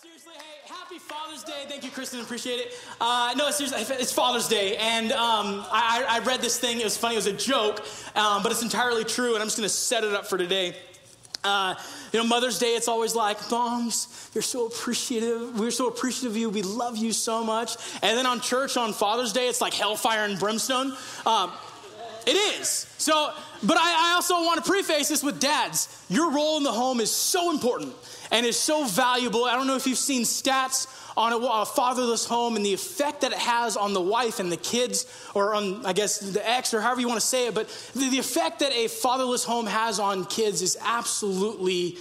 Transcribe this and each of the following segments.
seriously, hey, happy Father's Day. Thank you, Kristen. Appreciate it. Uh, no, seriously, it's Father's Day. And um, I, I, read this thing. It was funny. It was a joke, um, but it's entirely true. And I'm just going to set it up for today. Uh, you know, Mother's Day, it's always like, Moms, you're so appreciative. We're so appreciative of you. We love you so much. And then on church on Father's Day, it's like hellfire and brimstone. Um, it is. So, but I, I also want to preface this with dads. Your role in the home is so important and is so valuable. I don't know if you've seen stats on a, a, fatherless home and the effect that it has on the wife and the kids, or on, I guess, the ex, or however you want to say it. But the, the effect that a fatherless home has on kids is absolutely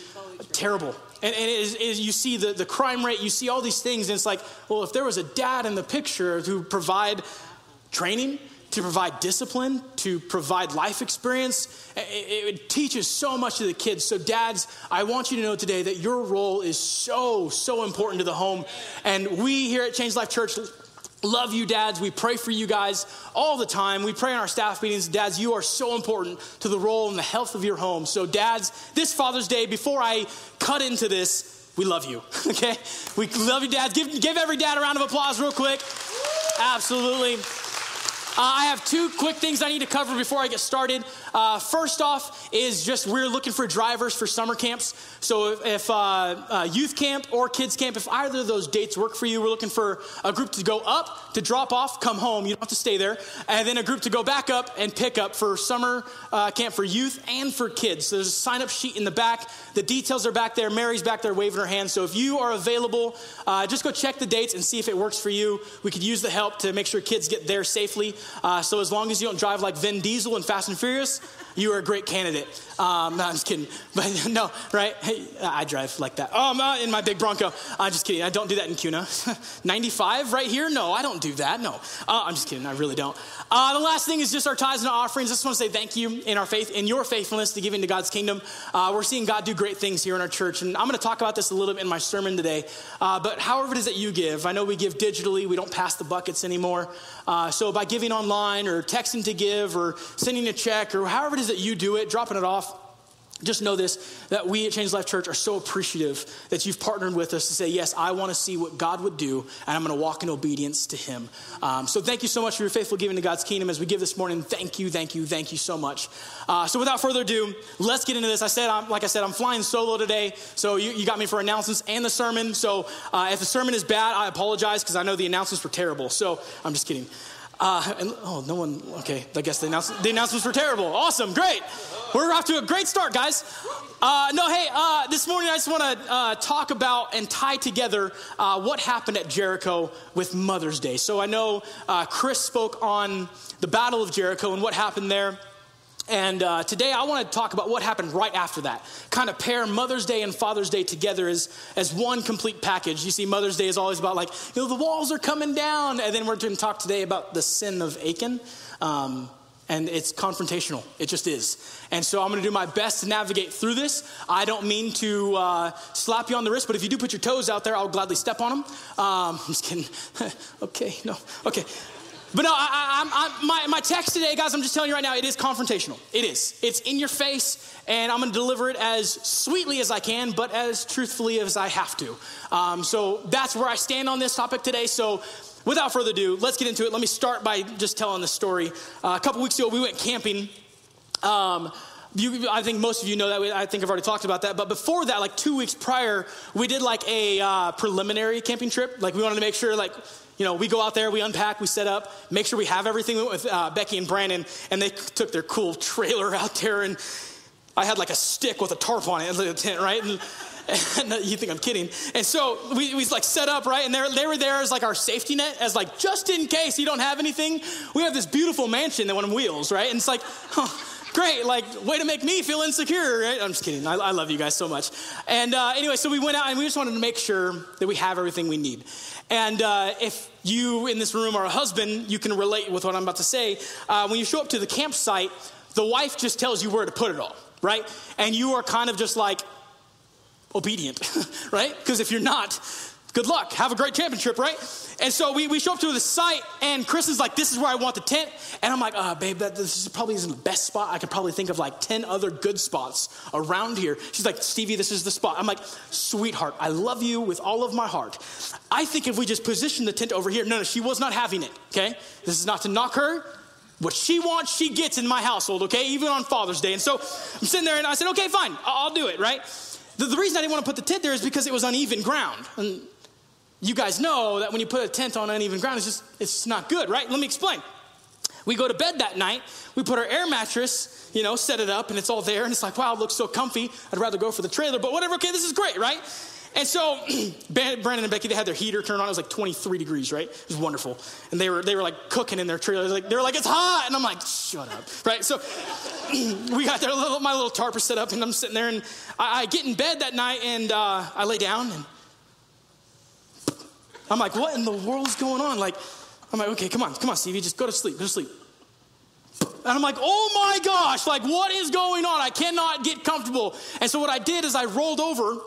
terrible. And, and it is, it is, you see the, the crime rate, you see all these things, and it's like, well, if there was a dad in the picture to provide training, to provide discipline, to provide life experience. It, it, teaches so much to the kids. So, dads, I want you to know today that your role is so, so important to the home. And we here at Change Life Church love you, dads. We pray for you guys all the time. We pray in our staff meetings. Dads, you are so important to the role and the health of your home. So, dads, this Father's Day, before I cut into this, we love you, okay? We love you, dads. Give, give every dad a round of applause, real quick. Absolutely. Uh, I have two quick things I need to cover before I get started. Uh, first off is just we're looking for drivers for summer camps. So if, if uh, uh, youth camp or kids camp, if either of those dates work for you, we're looking for a group to go up, to drop off, come home. You don't have to stay there, and then a group to go back up and pick up for summer uh, camp for youth and for kids. So there's a sign up sheet in the back. The details are back there. Mary's back there waving her hand. So if you are available, uh, just go check the dates and see if it works for you. We could use the help to make sure kids get there safely. Uh, so as long as you don't drive like Vin Diesel in Fast and Furious, you are a great candidate. Um, no, I'm just kidding. But no, right? Hey, I drive like that. Oh, I'm uh, in my big Bronco. I'm just kidding. I don't do that in CUNA. 95 right here? No, I don't do that. No, uh, I'm just kidding. I really don't. Uh, the last thing is just our tithes and offerings. I just want to say thank you in our faith, in your faithfulness to giving to God's kingdom. Uh, we're seeing God do great things here in our church, and I'm going to talk about this a little bit in my sermon today. Uh, but however it is that you give, I know we give digitally. We don't pass the buckets anymore. Uh, so by giving online or texting to give or sending a check or however it is that you do it, dropping it off just know this that we at Change Life Church are so appreciative that you've partnered with us to say, Yes, I want to see what God would do, and I'm going to walk in obedience to Him. Um, so, thank you so much for your faithful giving to God's kingdom as we give this morning. Thank you, thank you, thank you so much. Uh, so, without further ado, let's get into this. I said, I'm, like I said, I'm flying solo today, so you, you got me for announcements and the sermon. So, uh, if the sermon is bad, I apologize because I know the announcements were terrible. So, I'm just kidding. Uh, and, oh, no one, okay, I guess the, the announcements were terrible. Awesome, great. We're off to a great start, guys. Uh, no, hey, uh, this morning I just want to uh, talk about and tie together uh, what happened at Jericho with Mother's Day. So I know uh, Chris spoke on the Battle of Jericho and what happened there. And uh, today I want to talk about what happened right after that. Kind of pair Mother's Day and Father's Day together as, as one complete package. You see, Mother's Day is always about like, you know, the walls are coming down. And then we're going to talk today about the sin of Achan. Um, and it's confrontational. It just is. And so I'm going to do my best to navigate through this. I don't mean to uh, slap you on the wrist, but if you do put your toes out there, I'll gladly step on them. Um, I'm just kidding. okay, no, okay. But no, I, I, I, my, my text today, guys, I'm just telling you right now, it is confrontational. It is. It's in your face, and I'm going to deliver it as sweetly as I can, but as truthfully as I have to. Um, so that's where I stand on this topic today. So without further ado, let's get into it. Let me start by just telling the story. Uh, a couple weeks ago, we went camping. Um, you, I think most of you know that. I think I've already talked about that. But before that, like two weeks prior, we did like a uh, preliminary camping trip. Like we wanted to make sure, like you know, we go out there, we unpack, we set up, make sure we have everything. We went with uh, Becky and Brandon, and they took their cool trailer out there, and I had like a stick with a tarp on it, a tent, right? And, and you think I'm kidding. And so we, we like set up, right? And they were there as like our safety net, as like just in case you don't have anything. We have this beautiful mansion that went on wheels, right? And it's like, huh, great, like way to make me feel insecure, right? I'm just kidding. I, I love you guys so much. And uh, anyway, so we went out and we just wanted to make sure that we have everything we need. And uh, if you in this room are a husband, you can relate with what I'm about to say. Uh, when you show up to the campsite, the wife just tells you where to put it all, right? And you are kind of just like obedient, right? Because if you're not, good luck. Have a great camping trip, right? And so we, we show up to the site, and Chris is like, This is where I want the tent. And I'm like, uh, babe, that, this is probably isn't the best spot. I could probably think of like 10 other good spots around here. She's like, Stevie, this is the spot. I'm like, Sweetheart, I love you with all of my heart. I think if we just position the tent over here, no, no, she was not having it, okay? This is not to knock her. What she wants, she gets in my household, okay? Even on Father's Day. And so I'm sitting there and I said, okay, fine, I'll do it, right? The, the reason I didn't want to put the tent there is because it was uneven ground. And you guys know that when you put a tent on uneven ground, it's just, it's not good, right? Let me explain. We go to bed that night, we put our air mattress, you know, set it up, and it's all there, and it's like, wow, it looks so comfy. I'd rather go for the trailer, but whatever, okay, this is great, right? And so Brandon and Becky, they had their heater turned on. It was like 23 degrees, right? It was wonderful. And they were they were like cooking in their trailer. Like they were like, it's hot, and I'm like, shut up, right? So we got their little, my little tarp set up, and I'm sitting there, and I, I get in bed that night, and uh, I lay down, and I'm like, what in the world's going on? Like, I'm like, okay, come on, come on, Stevie, just go to sleep, go to sleep. And I'm like, oh my gosh, like what is going on? I cannot get comfortable. And so what I did is I rolled over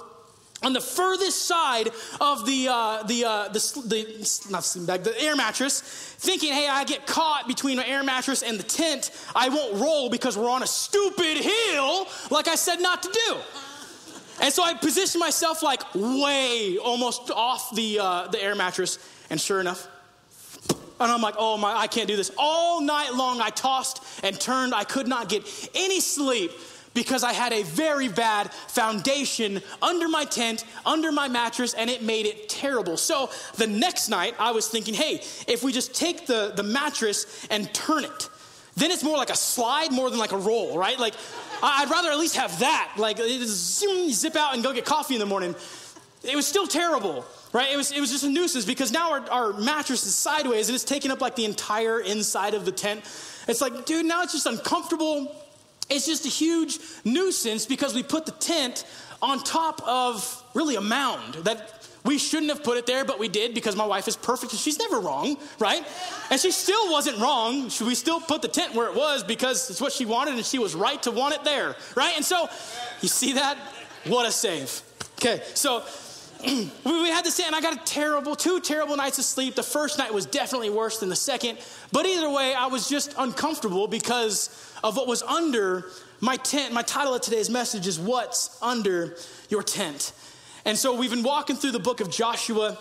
on the furthest side of the uh, the uh, the, the not sleeping bag, the air mattress, thinking, hey, I get caught between an air mattress and the tent, I won't roll because we're on a stupid hill, like I said not to do. And so I positioned myself like way almost off the, uh, the air mattress. And sure enough, and I'm like, oh my, I can't do this. All night long, I tossed and turned. I could not get any sleep because I had a very bad foundation under my tent, under my mattress, and it made it terrible. So the next night, I was thinking, hey, if we just take the, the mattress and turn it, then it's more like a slide more than like a roll, right? Like, I'd rather at least have that. Like, zip out and go get coffee in the morning. It was still terrible, right? It was, it was just a nuisance because now our, our mattress is sideways and it's taking up like the entire inside of the tent. It's like, dude, now it's just uncomfortable. It's just a huge nuisance because we put the tent on top of really a mound that we shouldn't have put it there, but we did because my wife is perfect and she's never wrong, right? And she still wasn't wrong. We still put the tent where it was because it's what she wanted and she was right to want it there, right? And so, you see that? What a save. Okay, so we had say, and I got a terrible, two terrible nights of sleep. The first night was definitely worse than the second. But either way, I was just uncomfortable because of what was under my tent. My title of today's message is What's Under Your Tent? And so we've been walking through the book of Joshua.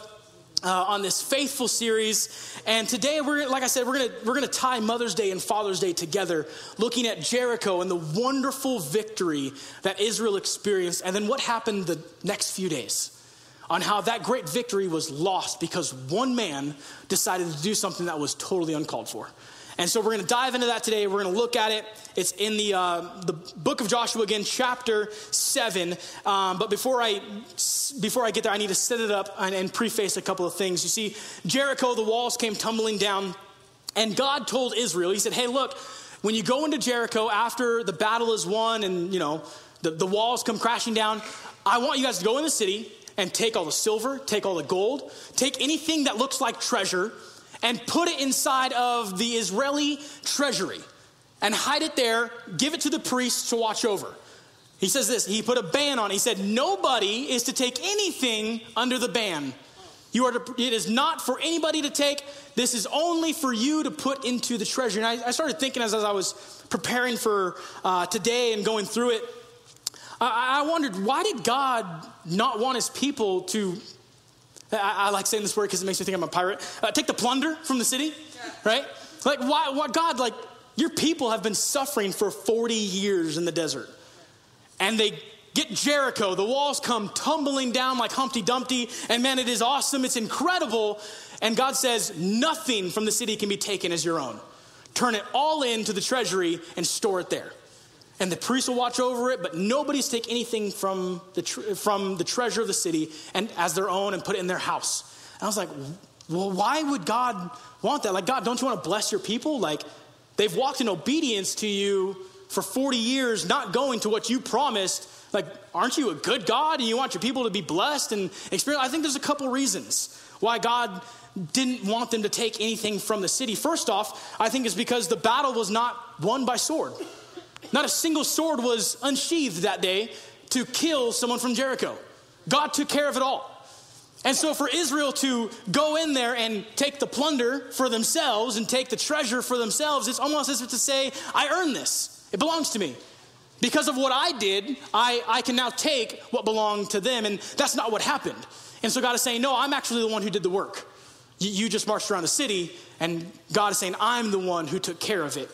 Uh, on this faithful series and today we're like i said we're gonna we're gonna tie mother's day and father's day together looking at jericho and the wonderful victory that israel experienced and then what happened the next few days on how that great victory was lost because one man decided to do something that was totally uncalled for and so we're going to dive into that today. We're going to look at it. It's in the, uh, the book of Joshua again, chapter 7. Um, but before I, before I get there, I need to set it up and, and preface a couple of things. You see, Jericho, the walls came tumbling down, and God told Israel, He said, Hey, look, when you go into Jericho after the battle is won and, you know, the, the walls come crashing down, I want you guys to go in the city and take all the silver, take all the gold, take anything that looks like treasure and put it inside of the Israeli treasury and hide it there, give it to the priests to watch over. He says this, he put a ban on. it. He said, Nobody is to take anything under the ban. You are to, it is not for anybody to take. This is only for you to put into the treasury. And I, I started thinking as, as, I was preparing for uh, today and going through it, I, I wondered why did God not want his people to I, I like saying this word because it makes me think I'm a pirate. Uh, take the plunder from the city, right? Like, why, why, God, like, your people have been suffering for 40 years in the desert. And they get Jericho, the walls come tumbling down like Humpty Dumpty, and man, it is awesome, it's incredible. And God says, nothing from the city can be taken as your own. Turn it all into the treasury and store it there and the priests will watch over it, but nobody's take anything from the, tre- from the treasure of the city and as their own and put it in their house. And I was like, well, why would God want that? Like, God, don't you want to bless your people? Like, they've walked in obedience to you for 40 years, not going to what you promised. Like, aren't you a good God and you want your people to be blessed and experience? I think there's a couple reasons why God didn't want them to take anything from the city. First off, I think it's because the battle was not won by sword. Not a single sword was unsheathed that day to kill someone from Jericho. God took care of it all. And so, for Israel to go in there and take the plunder for themselves and take the treasure for themselves, it's almost as if to say, I earned this. It belongs to me. Because of what I did, I, I can now take what belonged to them. And that's not what happened. And so, God is saying, No, I'm actually the one who did the work. You, you just marched around the city, and God is saying, I'm the one who took care of it.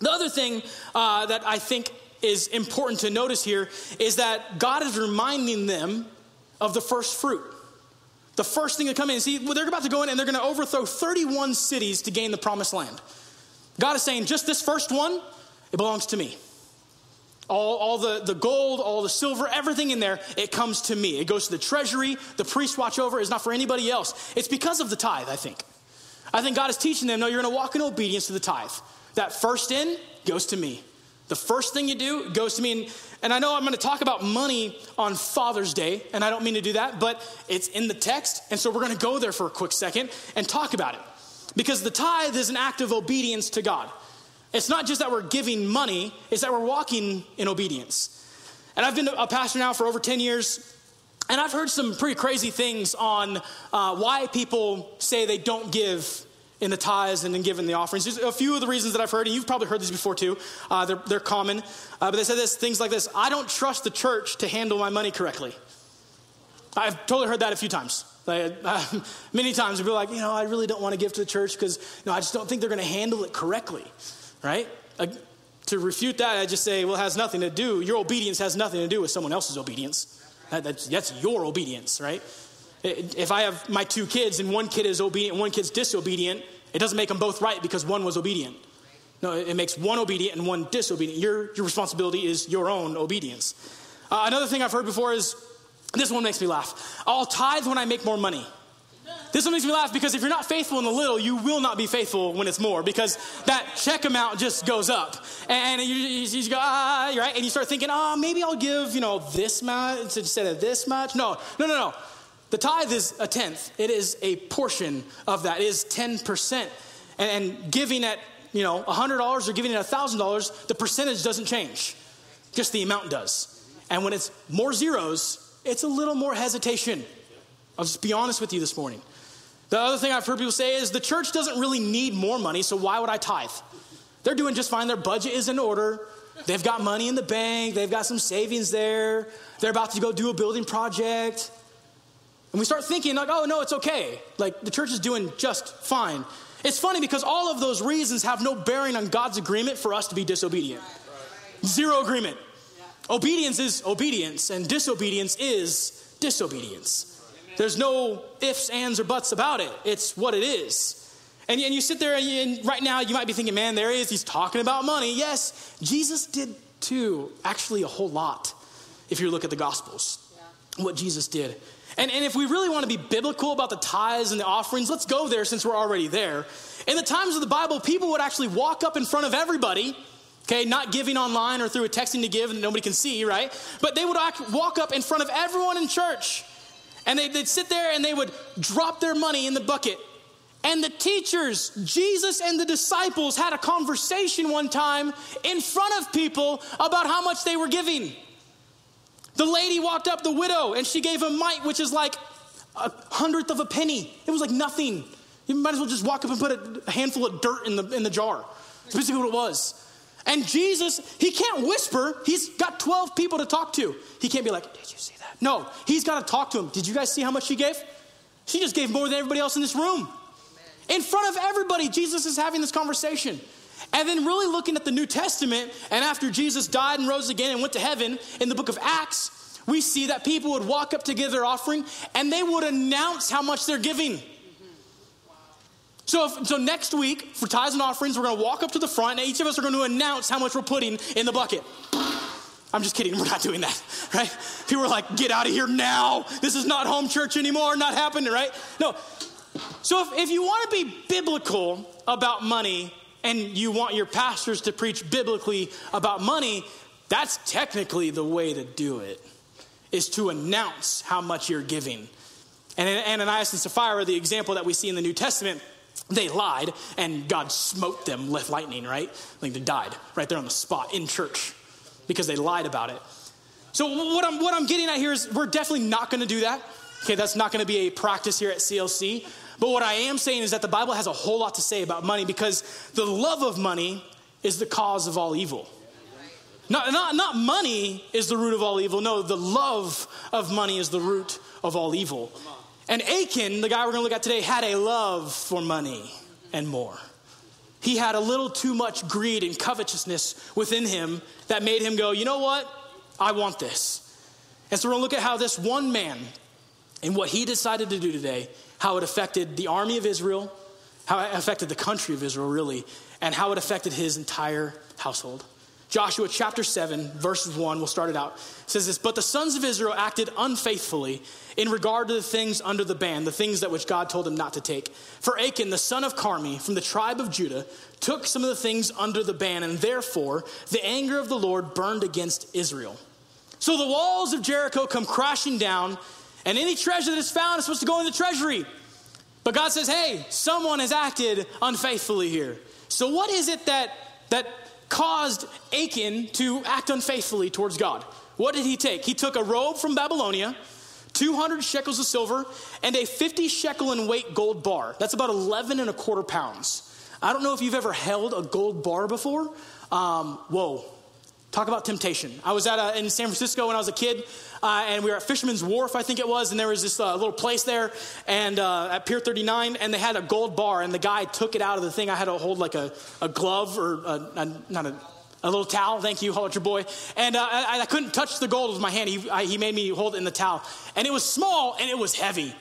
The other thing uh, that I think is important to notice here is that God is reminding them of the first fruit. The first thing to come in. See, they're about to go in and they're going to overthrow 31 cities to gain the promised land. God is saying, just this first one, it belongs to me. All, all the, the gold, all the silver, everything in there, it comes to me. It goes to the treasury. The priests watch over. It's not for anybody else. It's because of the tithe, I think. I think God is teaching them, no, you're going to walk in obedience to the tithe. That first in goes to me. The first thing you do goes to me. And, and I know I'm going to talk about money on Father's Day, and I don't mean to do that, but it's in the text. And so we're going to go there for a quick second and talk about it. Because the tithe is an act of obedience to God. It's not just that we're giving money, it's that we're walking in obedience. And I've been a pastor now for over 10 years, and I've heard some pretty crazy things on uh, why people say they don't give in the tithes and in giving the offerings. There's a few of the reasons that I've heard, and you've probably heard these before too. Uh, they're, they're common. Uh, but they said this, things like this I don't trust the church to handle my money correctly. I've totally heard that a few times. Like, uh, many times, people are like, you know, I really don't want to give to the church because you know, I just don't think they're going to handle it correctly, right? to refute that, I just say, well, it has nothing to do, your obedience has nothing to do with someone else's obedience. That, that's, that's your obedience, right? If I have my two kids and one kid is obedient and one kid's disobedient, it doesn't make them both right because one was obedient. No, it makes one obedient and one disobedient. Your, your responsibility is your own obedience. Uh, another thing I've heard before is this one makes me laugh. I'll tithe when I make more money. This one makes me laugh because if you're not faithful in the little, you will not be faithful when it's more because that check amount just goes up. And you, you, you go, ah, right? And you start thinking, oh, maybe I'll give, you know, this much instead of this much. No, no, no, no. The tithe is a tenth. It is a portion of that. It is 10%. And giving at, you know, $100 or giving at $1,000, the percentage doesn't change. Just the amount does. And when it's more zeros, it's a little more hesitation. I'll just be honest with you this morning. The other thing I've heard people say is the church doesn't really need more money, so why would I tithe? They're doing just fine. Their budget is in order. They've got money in the bank. They've got some savings there. They're about to go do a building project. And we start thinking, like, oh, no, it's okay. Like, the church is doing just fine. It's funny because all of those reasons have no bearing on God's agreement for us to be disobedient. Zero agreement. Obedience is obedience, and disobedience is disobedience. There's no ifs, ands, or buts about it. It's what it is. And, and you sit there, and, you, and right now you might be thinking, man, there he is. He's talking about money. Yes, Jesus did too. Actually, a whole lot, if you look at the Gospels, yeah. what Jesus did. And, and if we really want to be biblical about the tithes and the offerings, let's go there since we're already there. In the times of the Bible, people would actually walk up in front of everybody, okay, not giving online or through a texting to give and nobody can see, right? But they would walk up in front of everyone in church and they, would sit there and they would drop their money in the bucket. And the teachers, Jesus and the disciples, had a conversation one time in front of people about how much they were giving. The lady walked up, the widow, and she gave a mite, which is like a hundredth of a penny. It was like nothing. You might as well just walk up and put a handful of dirt in the, in the jar. That's basically what it was. And Jesus, he can't whisper. He's got 12 people to talk to. He can't be like, Did you see that? No, he's got to talk to him. Did you guys see how much she gave? She just gave more than everybody else in this room. In front of everybody, Jesus is having this conversation. And then, really looking at the New Testament, and after Jesus died and rose again and went to heaven, in the book of Acts, we see that people would walk up to give their offering and they would announce how much they're giving. So, if, so next week for tithes and offerings, we're going to walk up to the front, and each of us are going to announce how much we're putting in the bucket. I'm just kidding. We're not doing that, right? People are like, "Get out of here now! This is not home church anymore. Not happening, right?" No. So, if, if you want to be biblical about money, and you want your pastors to preach biblically about money, that's technically the way to do it. Is to announce how much you're giving. And Ananias and Sapphira the example that we see in the New Testament they lied and God smote them with lightning, right? Like they died right there on the spot in church because they lied about it. So what I'm what I'm getting at here is we're definitely not going to do that. Okay, that's not going to be a practice here at CLC. But what I am saying is that the Bible has a whole lot to say about money because the love of money is the cause of all evil. Not, not, not money is the root of all evil. No, the love of money is the root of all evil. And Achan, the guy we're going to look at today, had a love for money and more. He had a little too much greed and covetousness within him that made him go, you know what? I want this. And so we're going to look at how this one man and what he decided to do today, how it affected the army of Israel, how it affected the country of Israel, really, and how it affected his entire household. Joshua chapter 7, verses 1, we'll start it out. Says this But the sons of Israel acted unfaithfully in regard to the things under the ban, the things that which God told them not to take. For Achan, the son of Carmi, from the tribe of Judah, took some of the things under the ban, and therefore the anger of the Lord burned against Israel. So the walls of Jericho come crashing down, and any treasure that is found is supposed to go in the treasury. But God says, hey, someone has acted unfaithfully here. So what is it that, that caused Achan to act unfaithfully towards God. What did he take? He took a robe from Babylonia, 200 shekels of silver, and a 50 shekel in weight gold bar. That's about 11 and a quarter pounds. I don't know if you've ever held a gold bar before. Um, whoa, Talk about temptation. I was at a, in San Francisco when I was a kid, uh, and we were at Fisherman's Wharf, I think it was, and there was this uh, little place there, and uh, at Pier 39, and they had a gold bar, and the guy took it out of the thing. I had to hold like a, a glove or a, a, not a, a little towel. Thank you, holler at your boy. And uh, I, I, couldn't touch the gold with my hand. He, I, he made me hold it in the towel, and it was small and it was heavy.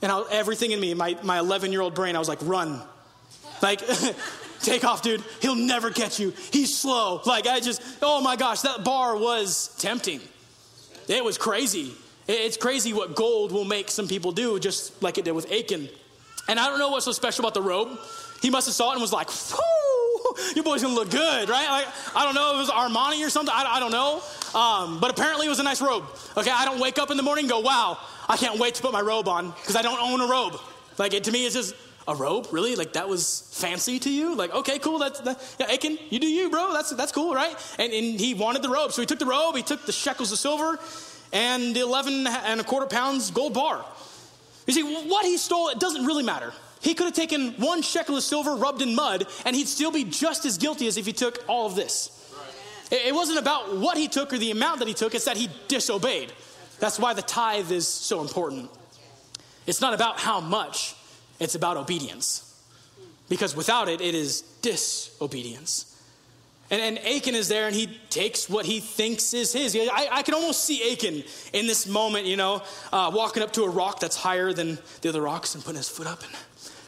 And I, everything in me, my my 11 year old brain, I was like, run, like. Take off, dude. He'll never catch you. He's slow. Like, I just, oh my gosh, that bar was tempting. It was crazy. It's crazy what gold will make some people do, just like it did with Achan. And I don't know what's so special about the robe. He must have saw it and was like, whoo, your boy's gonna look good, right? Like, I don't know if it was Armani or something. I, I don't know. Um, but apparently it was a nice robe. Okay, I don't wake up in the morning go, wow, I can't wait to put my robe on because I don't own a robe. Like, it, to me, it's just, a robe? Really? Like that was fancy to you? Like, okay, cool. That's that, yeah, Achan, you do you, bro. That's that's cool, right? And, and he wanted the robe, so he took the robe. He took the shekels of silver, and the eleven and a quarter pounds gold bar. You see, what he stole, it doesn't really matter. He could have taken one shekel of silver rubbed in mud, and he'd still be just as guilty as if he took all of this. Right. It wasn't about what he took or the amount that he took, it's that he disobeyed. That's why the tithe is so important. It's not about how much, it's about obedience. Because without it, it is disobedience. And, and Achan is there and he takes what he thinks is his. I, I can almost see Achan in this moment, you know, uh, walking up to a rock that's higher than the other rocks and putting his foot up and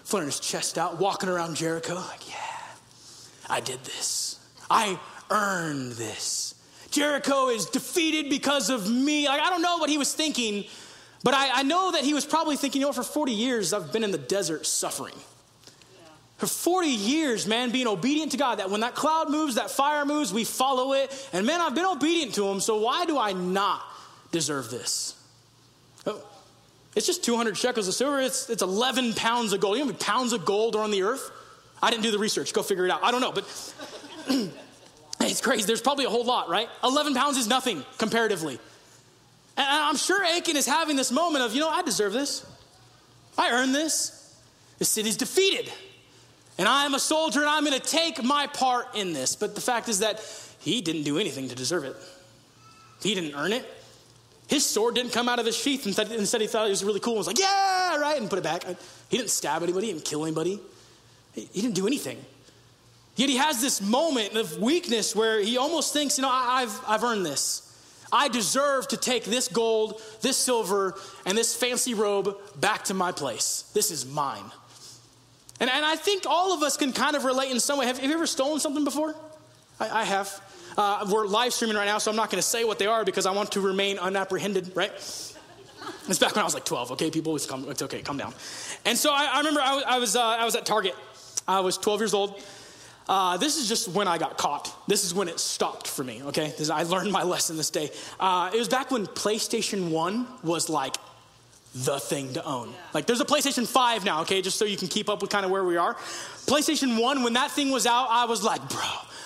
flaring his chest out, walking around Jericho, like, yeah, I did this. I earned this. Jericho is defeated because of me. Like, I don't know what he was thinking, but I, I know that he was probably thinking, you know, for 40 years I've been in the desert suffering. For 40 years, man, being obedient to God, that when that cloud moves, that fire moves, we follow it. And man, I've been obedient to him, so why do I not deserve this? Oh, it's just 200 shekels of silver. It's, it's 11 pounds of gold. You know how many pounds of gold are on the earth? I didn't do the research. Go figure it out. I don't know, but it's crazy. There's probably a whole lot, right? 11 pounds is nothing comparatively. And I'm sure Achan is having this moment of, you know, I deserve this. I earned this. The city's defeated. And I am a soldier and I'm going to take my part in this. But the fact is that he didn't do anything to deserve it. He didn't earn it. His sword didn't come out of his sheath. Instead, he thought it was really cool and was like, yeah, right, and put it back. He didn't stab anybody, he didn't kill anybody. He didn't do anything. Yet he has this moment of weakness where he almost thinks, you know, I've, I've earned this. I deserve to take this gold, this silver, and this fancy robe back to my place. This is mine. And, and I think all of us can kind of relate in some way. Have, have you ever stolen something before? I, I have. Uh, we're live streaming right now, so I'm not going to say what they are because I want to remain unapprehended, right? It's back when I was like 12, okay? People always come, it's okay, calm down. And so I, I remember I, I was, uh, I was at Target. I was 12 years old. Uh, this is just when I got caught. This is when it stopped for me, okay? This, I learned my lesson this day. Uh, it was back when PlayStation 1 was like the thing to own. Like there's a PlayStation 5 now, okay, just so you can keep up with kind of where we are. PlayStation 1, when that thing was out, I was like, bro,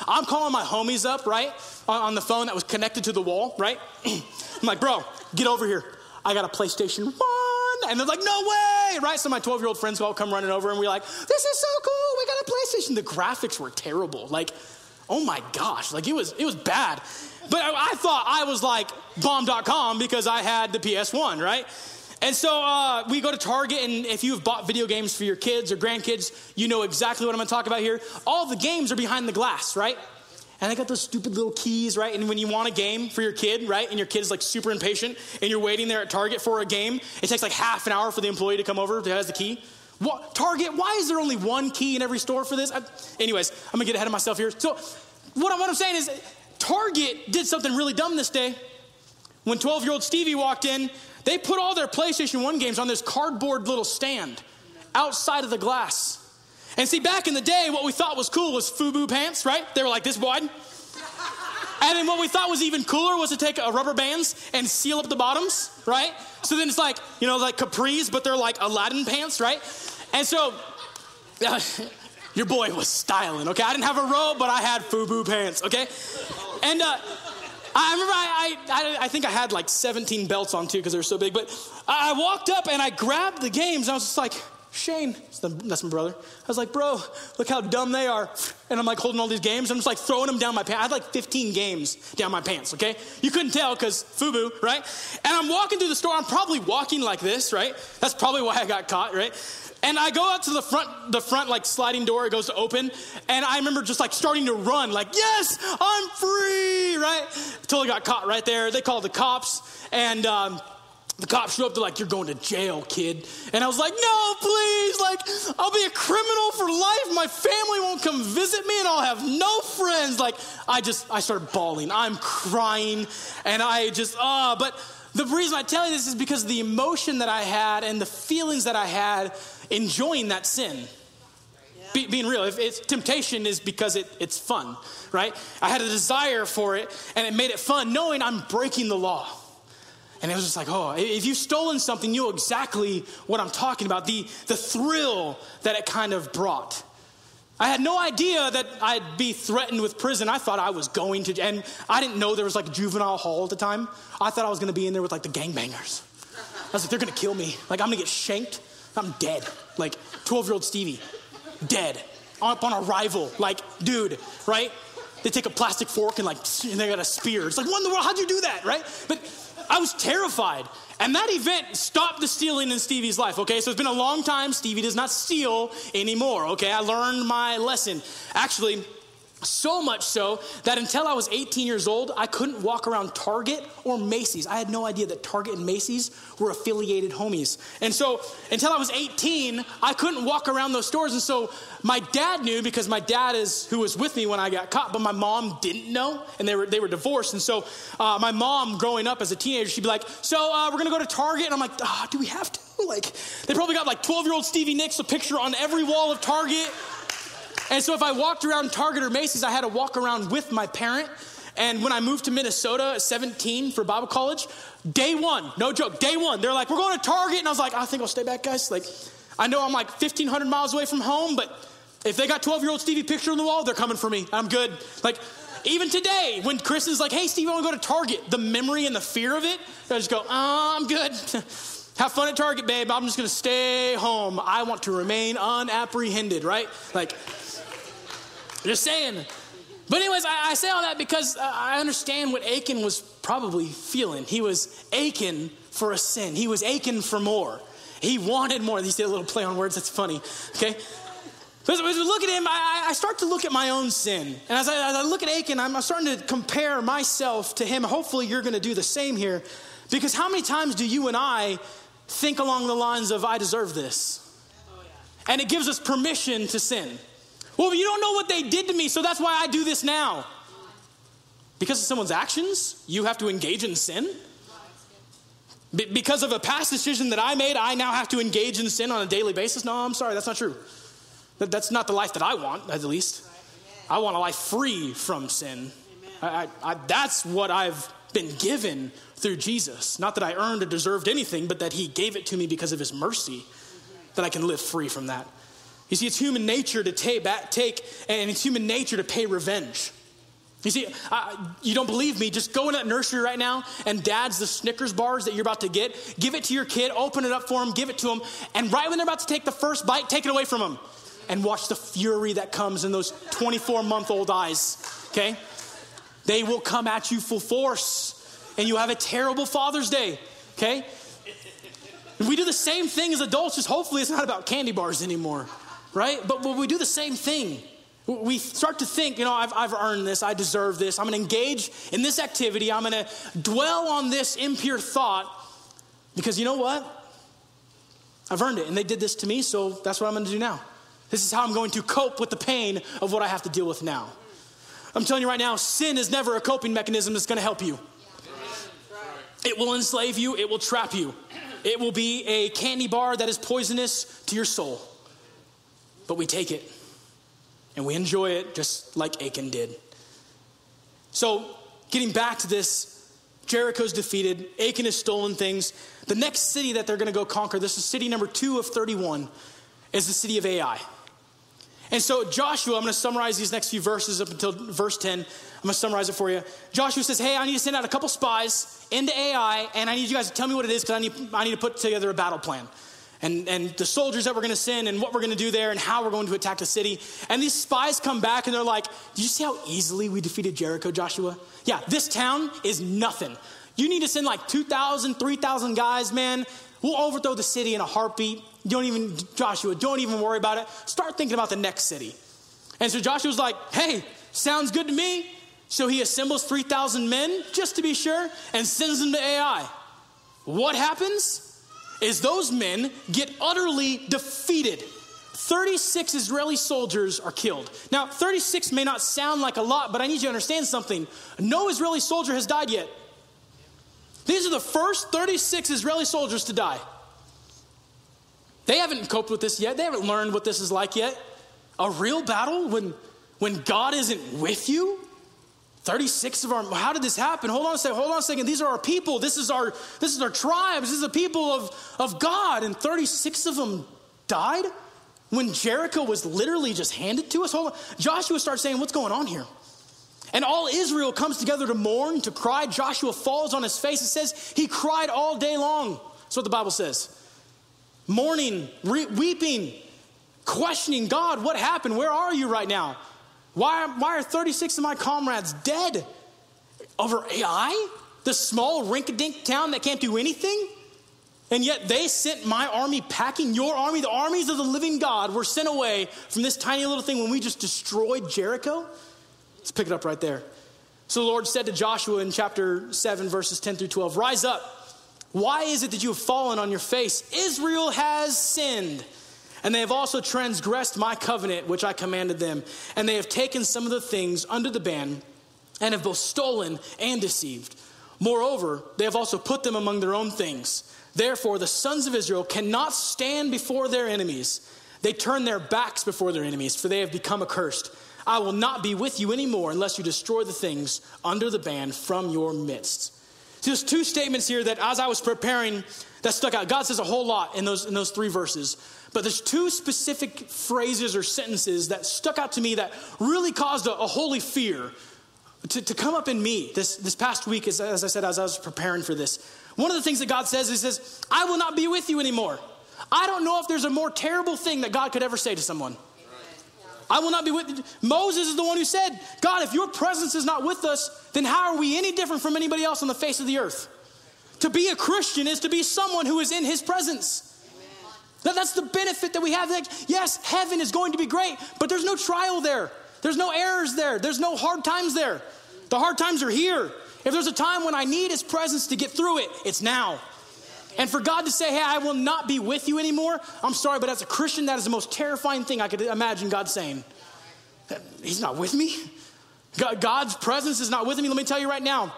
I'm calling my homies up, right? On, on the phone that was connected to the wall, right? I'm like, bro, get over here. I got a PlayStation 1 And they're like, no way, right? So my 12 year old friends all come running over and we're like, this is so cool. We got a PlayStation. The graphics were terrible. Like, oh my gosh, like it was, it was bad. But I, I thought I was like bomb.com because I had the PS1, right? And so uh, we go to Target, and if you've bought video games for your kids or grandkids, you know exactly what I'm gonna talk about here. All the games are behind the glass, right? And I got those stupid little keys, right? And when you want a game for your kid, right? And your kid's like super impatient and you're waiting there at Target for a game, it takes like half an hour for the employee to come over that has the key. What, Target, why is there only one key in every store for this? I, anyways, I'm gonna get ahead of myself here. So, what, I, what I'm saying is, Target did something really dumb this day. When 12 year old Stevie walked in, they put all their PlayStation 1 games on this cardboard little stand outside of the glass. And see, back in the day, what we thought was cool was FUBU pants, right? They were like this wide. And then what we thought was even cooler was to take a rubber bands and seal up the bottoms, right? So then it's like, you know, like capris, but they're like Aladdin pants, right? And so, uh, your boy was styling, okay? I didn't have a robe, but I had FUBU pants, okay? And uh, I remember I, I, I, think I had like 17 belts on too because they were so big, but I walked up and I grabbed the games and I was just like, Shane, that's my brother. I was like, bro, look how dumb they are. And I'm like holding all these games. I'm just like throwing them down my pants. I had like 15 games down my pants, okay? You couldn't tell because FUBU, right? And I'm walking through the store. I'm probably walking like this, right? That's probably why I got caught, right? And I go out to the front, the front like sliding door, it goes to open. And I remember just like starting to run, like, yes, I'm free, right? Totally got caught right there. They called the cops. And, um, the cops show up, they're like, You're going to jail, kid. And I was like, No, please. Like, I'll be a criminal for life. My family won't come visit me and I'll have no friends. Like, I just, I started bawling. I'm crying. And I just, ah, uh, but the reason I tell you this is because the emotion that I had and the feelings that I had enjoying that sin. Be, being real, if it's temptation is because it, it's fun, right? I had a desire for it and it made it fun, knowing I'm breaking the law. And it was just like, oh, if you've stolen something, you know exactly what I'm talking about the, the thrill that it kind of brought. I had no idea that I'd be threatened with prison. I thought I was going to, and I didn't know there was like juvenile hall at the time. I thought I was going to be in there with like the gangbangers. I was like, they're going to kill me. Like, I'm going to get shanked. I'm dead. Like, 12 year old Stevie, dead. Up on arrival. Like, dude, right? They take a plastic fork and like, and they got a spear. It's like, what in the world? How'd you do that, right? But I was terrified. And that event stopped the stealing in Stevie's life, okay? So it's been a long time. Stevie does not steal anymore, okay? I learned my lesson. Actually, so much so that until I was 18 years old, I couldn't walk around Target or Macy's. I had no idea that Target and Macy's were affiliated homies. And so until I was 18, I couldn't walk around those stores. And so my dad knew because my dad is who was with me when I got caught, but my mom didn't know, and they were they were divorced. And so uh, my mom, growing up as a teenager, she'd be like, "So uh, we're gonna go to Target," and I'm like, oh, "Do we have to?" Like, they probably got like 12 year old Stevie Nicks a picture on every wall of Target. And so if I walked around Target or Macy's, I had to walk around with my parent. And when I moved to Minnesota at 17 for Bible college, day one, no joke, day one, they're like, we're going to Target. And I was like, I think I'll stay back, guys. Like, I know I'm like 1,500 miles away from home, but if they got 12 year old Stevie picture on the wall, they're coming for me. I'm good. Like, even today, when Chris is like, hey, Steve, I want to go to Target, the memory and the fear of it, I just go, oh, I'm good. Have fun at Target, babe. I'm just going to stay home. I want to remain unapprehended, right? Like, just saying. But, anyways, I, I say all that because I understand what Achan was probably feeling. He was aching for a sin, he was aching for more. He wanted more. He did a little play on words. That's funny. Okay. As we look at him, I, I, start to look at my own sin. And as I, as I look at Achan, I'm starting to compare myself to him. Hopefully, you're going to do the same here. Because how many times do you and I think along the lines of, I deserve this? Oh, and it gives us permission to sin. Well, you don't know what they did to me, so that's why I do this now. Because of someone's actions, you have to engage in sin? because of a past decision that I made, I now have to engage in sin on a daily basis? No, I'm sorry, that's not true. That's not the life that I want, at least. I want a life free from sin. I, I, that's what I've been given through Jesus. Not that I earned or deserved anything, but that He gave it to me because of His mercy, that I can live free from that. You see, it's human nature to take, back, take and it's human nature to pay revenge. You see, uh, you don't believe me? Just go in that nursery right now and dad's the Snickers bars that you're about to get. Give it to your kid, open it up for him, give it to him, and right when they're about to take the first bite, take it away from them. And watch the fury that comes in those 24 month old eyes, okay? They will come at you full force, and you have a terrible Father's Day, okay? We do the same thing as adults, just hopefully it's not about candy bars anymore, right? But, but we do the same thing. We start to think, you know, I've, I've earned this, I deserve this, I'm gonna engage in this activity, I'm gonna dwell on this impure thought because you know what? I've earned it, and they did this to me, so that's what I'm gonna do now. This is how I'm going to cope with the pain of what I have to deal with now. I'm telling you right now, sin is never a coping mechanism that's gonna help you. It will enslave you, it will trap you, it will be a candy bar that is poisonous to your soul. But we take it and we enjoy it just like Achan did. So, getting back to this, Jericho's defeated, Achan has stolen things. The next city that they're going to go conquer, this is city number two of 31, is the city of Ai. And so, Joshua, I'm going to summarize these next few verses up until verse 10. I'm going to summarize it for you. Joshua says, Hey, I need to send out a couple spies into Ai, and I need you guys to tell me what it is because I need, I need to put together a battle plan and, and the soldiers that we're going to send and what we're going to do there and how we're going to attack the city. And these spies come back and they're like, Did you see how easily we defeated Jericho, Joshua? Yeah, this town is nothing. You need to send like 2,000, 3,000 guys, man. We'll overthrow the city in a heartbeat. Don't even, Joshua, don't even worry about it. Start thinking about the next city. And so Joshua's like, Hey, sounds good to me. So he assembles 3,000 men, just to be sure, and sends them to Ai. What happens? Is those men get utterly defeated. 36 Israeli soldiers are killed. Now, 36 may not sound like a lot, but I need you to understand something. No Israeli soldier has died yet. These are the first 36 Israeli soldiers to die. They haven't coped with this yet. They haven't learned what this is like yet. A real battle when, when God isn't with you? 36 of our how did this happen? Hold on a second hold on a second. These are our people. This is our this is our tribes. This is the people of, of god. And 36 of them died when jericho was literally just handed to us? Hold on. Joshua starts saying what's going on here? And all israel comes together to mourn to cry. Joshua falls on his face it says he cried all day long. That's what the bible says. Mourning re- weeping questioning god what happened? Where are you right now why, why are 36 of my comrades dead? Over Ai? The small rink dink town that can't do anything? And yet they sent my army packing, your army, the armies of the living God were sent away from this tiny little thing when we just destroyed Jericho? Let's pick it up right there. So the Lord said to Joshua in chapter 7, verses 10 through 12 Rise up. Why is it that you have fallen on your face? Israel has sinned. And they have also transgressed my covenant, which I commanded them. And they have taken some of the things under the ban and have both stolen and deceived. Moreover, they have also put them among their own things. Therefore, the sons of Israel cannot stand before their enemies. They turn their backs before their enemies, for they have become accursed. I will not be with you anymore unless you destroy the things under the ban from your midst. So there's two statements here that as I was preparing that stuck out. God says a whole lot in those, in those three verses. But there's two specific phrases or sentences that stuck out to me that really caused a, a holy fear to, to come up in me this, this past week, as, as I said, as I was preparing for this. One of the things that God says, He says, I will not be with you anymore. I don't know if there's a more terrible thing that God could ever say to someone. I will not be with you. Moses is the one who said, God, if your presence is not with us, then how are we any different from anybody else on the face of the earth? To be a Christian is to be someone who is in his presence. That, that's the benefit that we have. Like, yes, heaven is going to be great, but there's no trial there. There's no errors there. There's no hard times there. The hard times are here. If there's a time when I need his presence to get through it, it's now. And for God to say, hey, I will not be with you anymore, I'm sorry, but as a Christian, that is the most terrifying thing I could imagine God saying. He's not with me. God's presence is not with me. Let me tell you right now,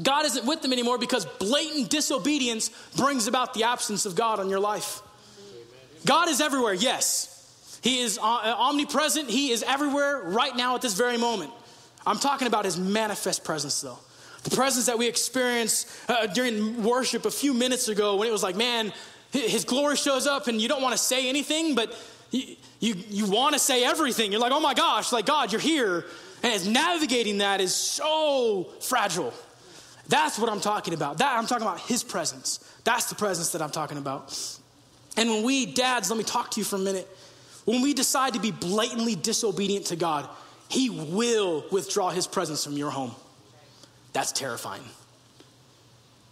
God isn't with them anymore because blatant disobedience brings about the absence of God on your life. God is everywhere, yes. He is uh, omnipresent, He is everywhere right now at this very moment. I'm talking about His manifest presence, though. The presence that we experienced uh, during worship a few minutes ago when it was like, man, His glory shows up and you don't want to say anything, but you, you, you want to say everything. You're like, oh my gosh, like God, you're here. And navigating that is so fragile. That's what I'm talking about. That I'm talking about his presence. That's the presence that I'm talking about. And when we, dads, let me talk to you for a minute. When we decide to be blatantly disobedient to God, he will withdraw his presence from your home. That's terrifying.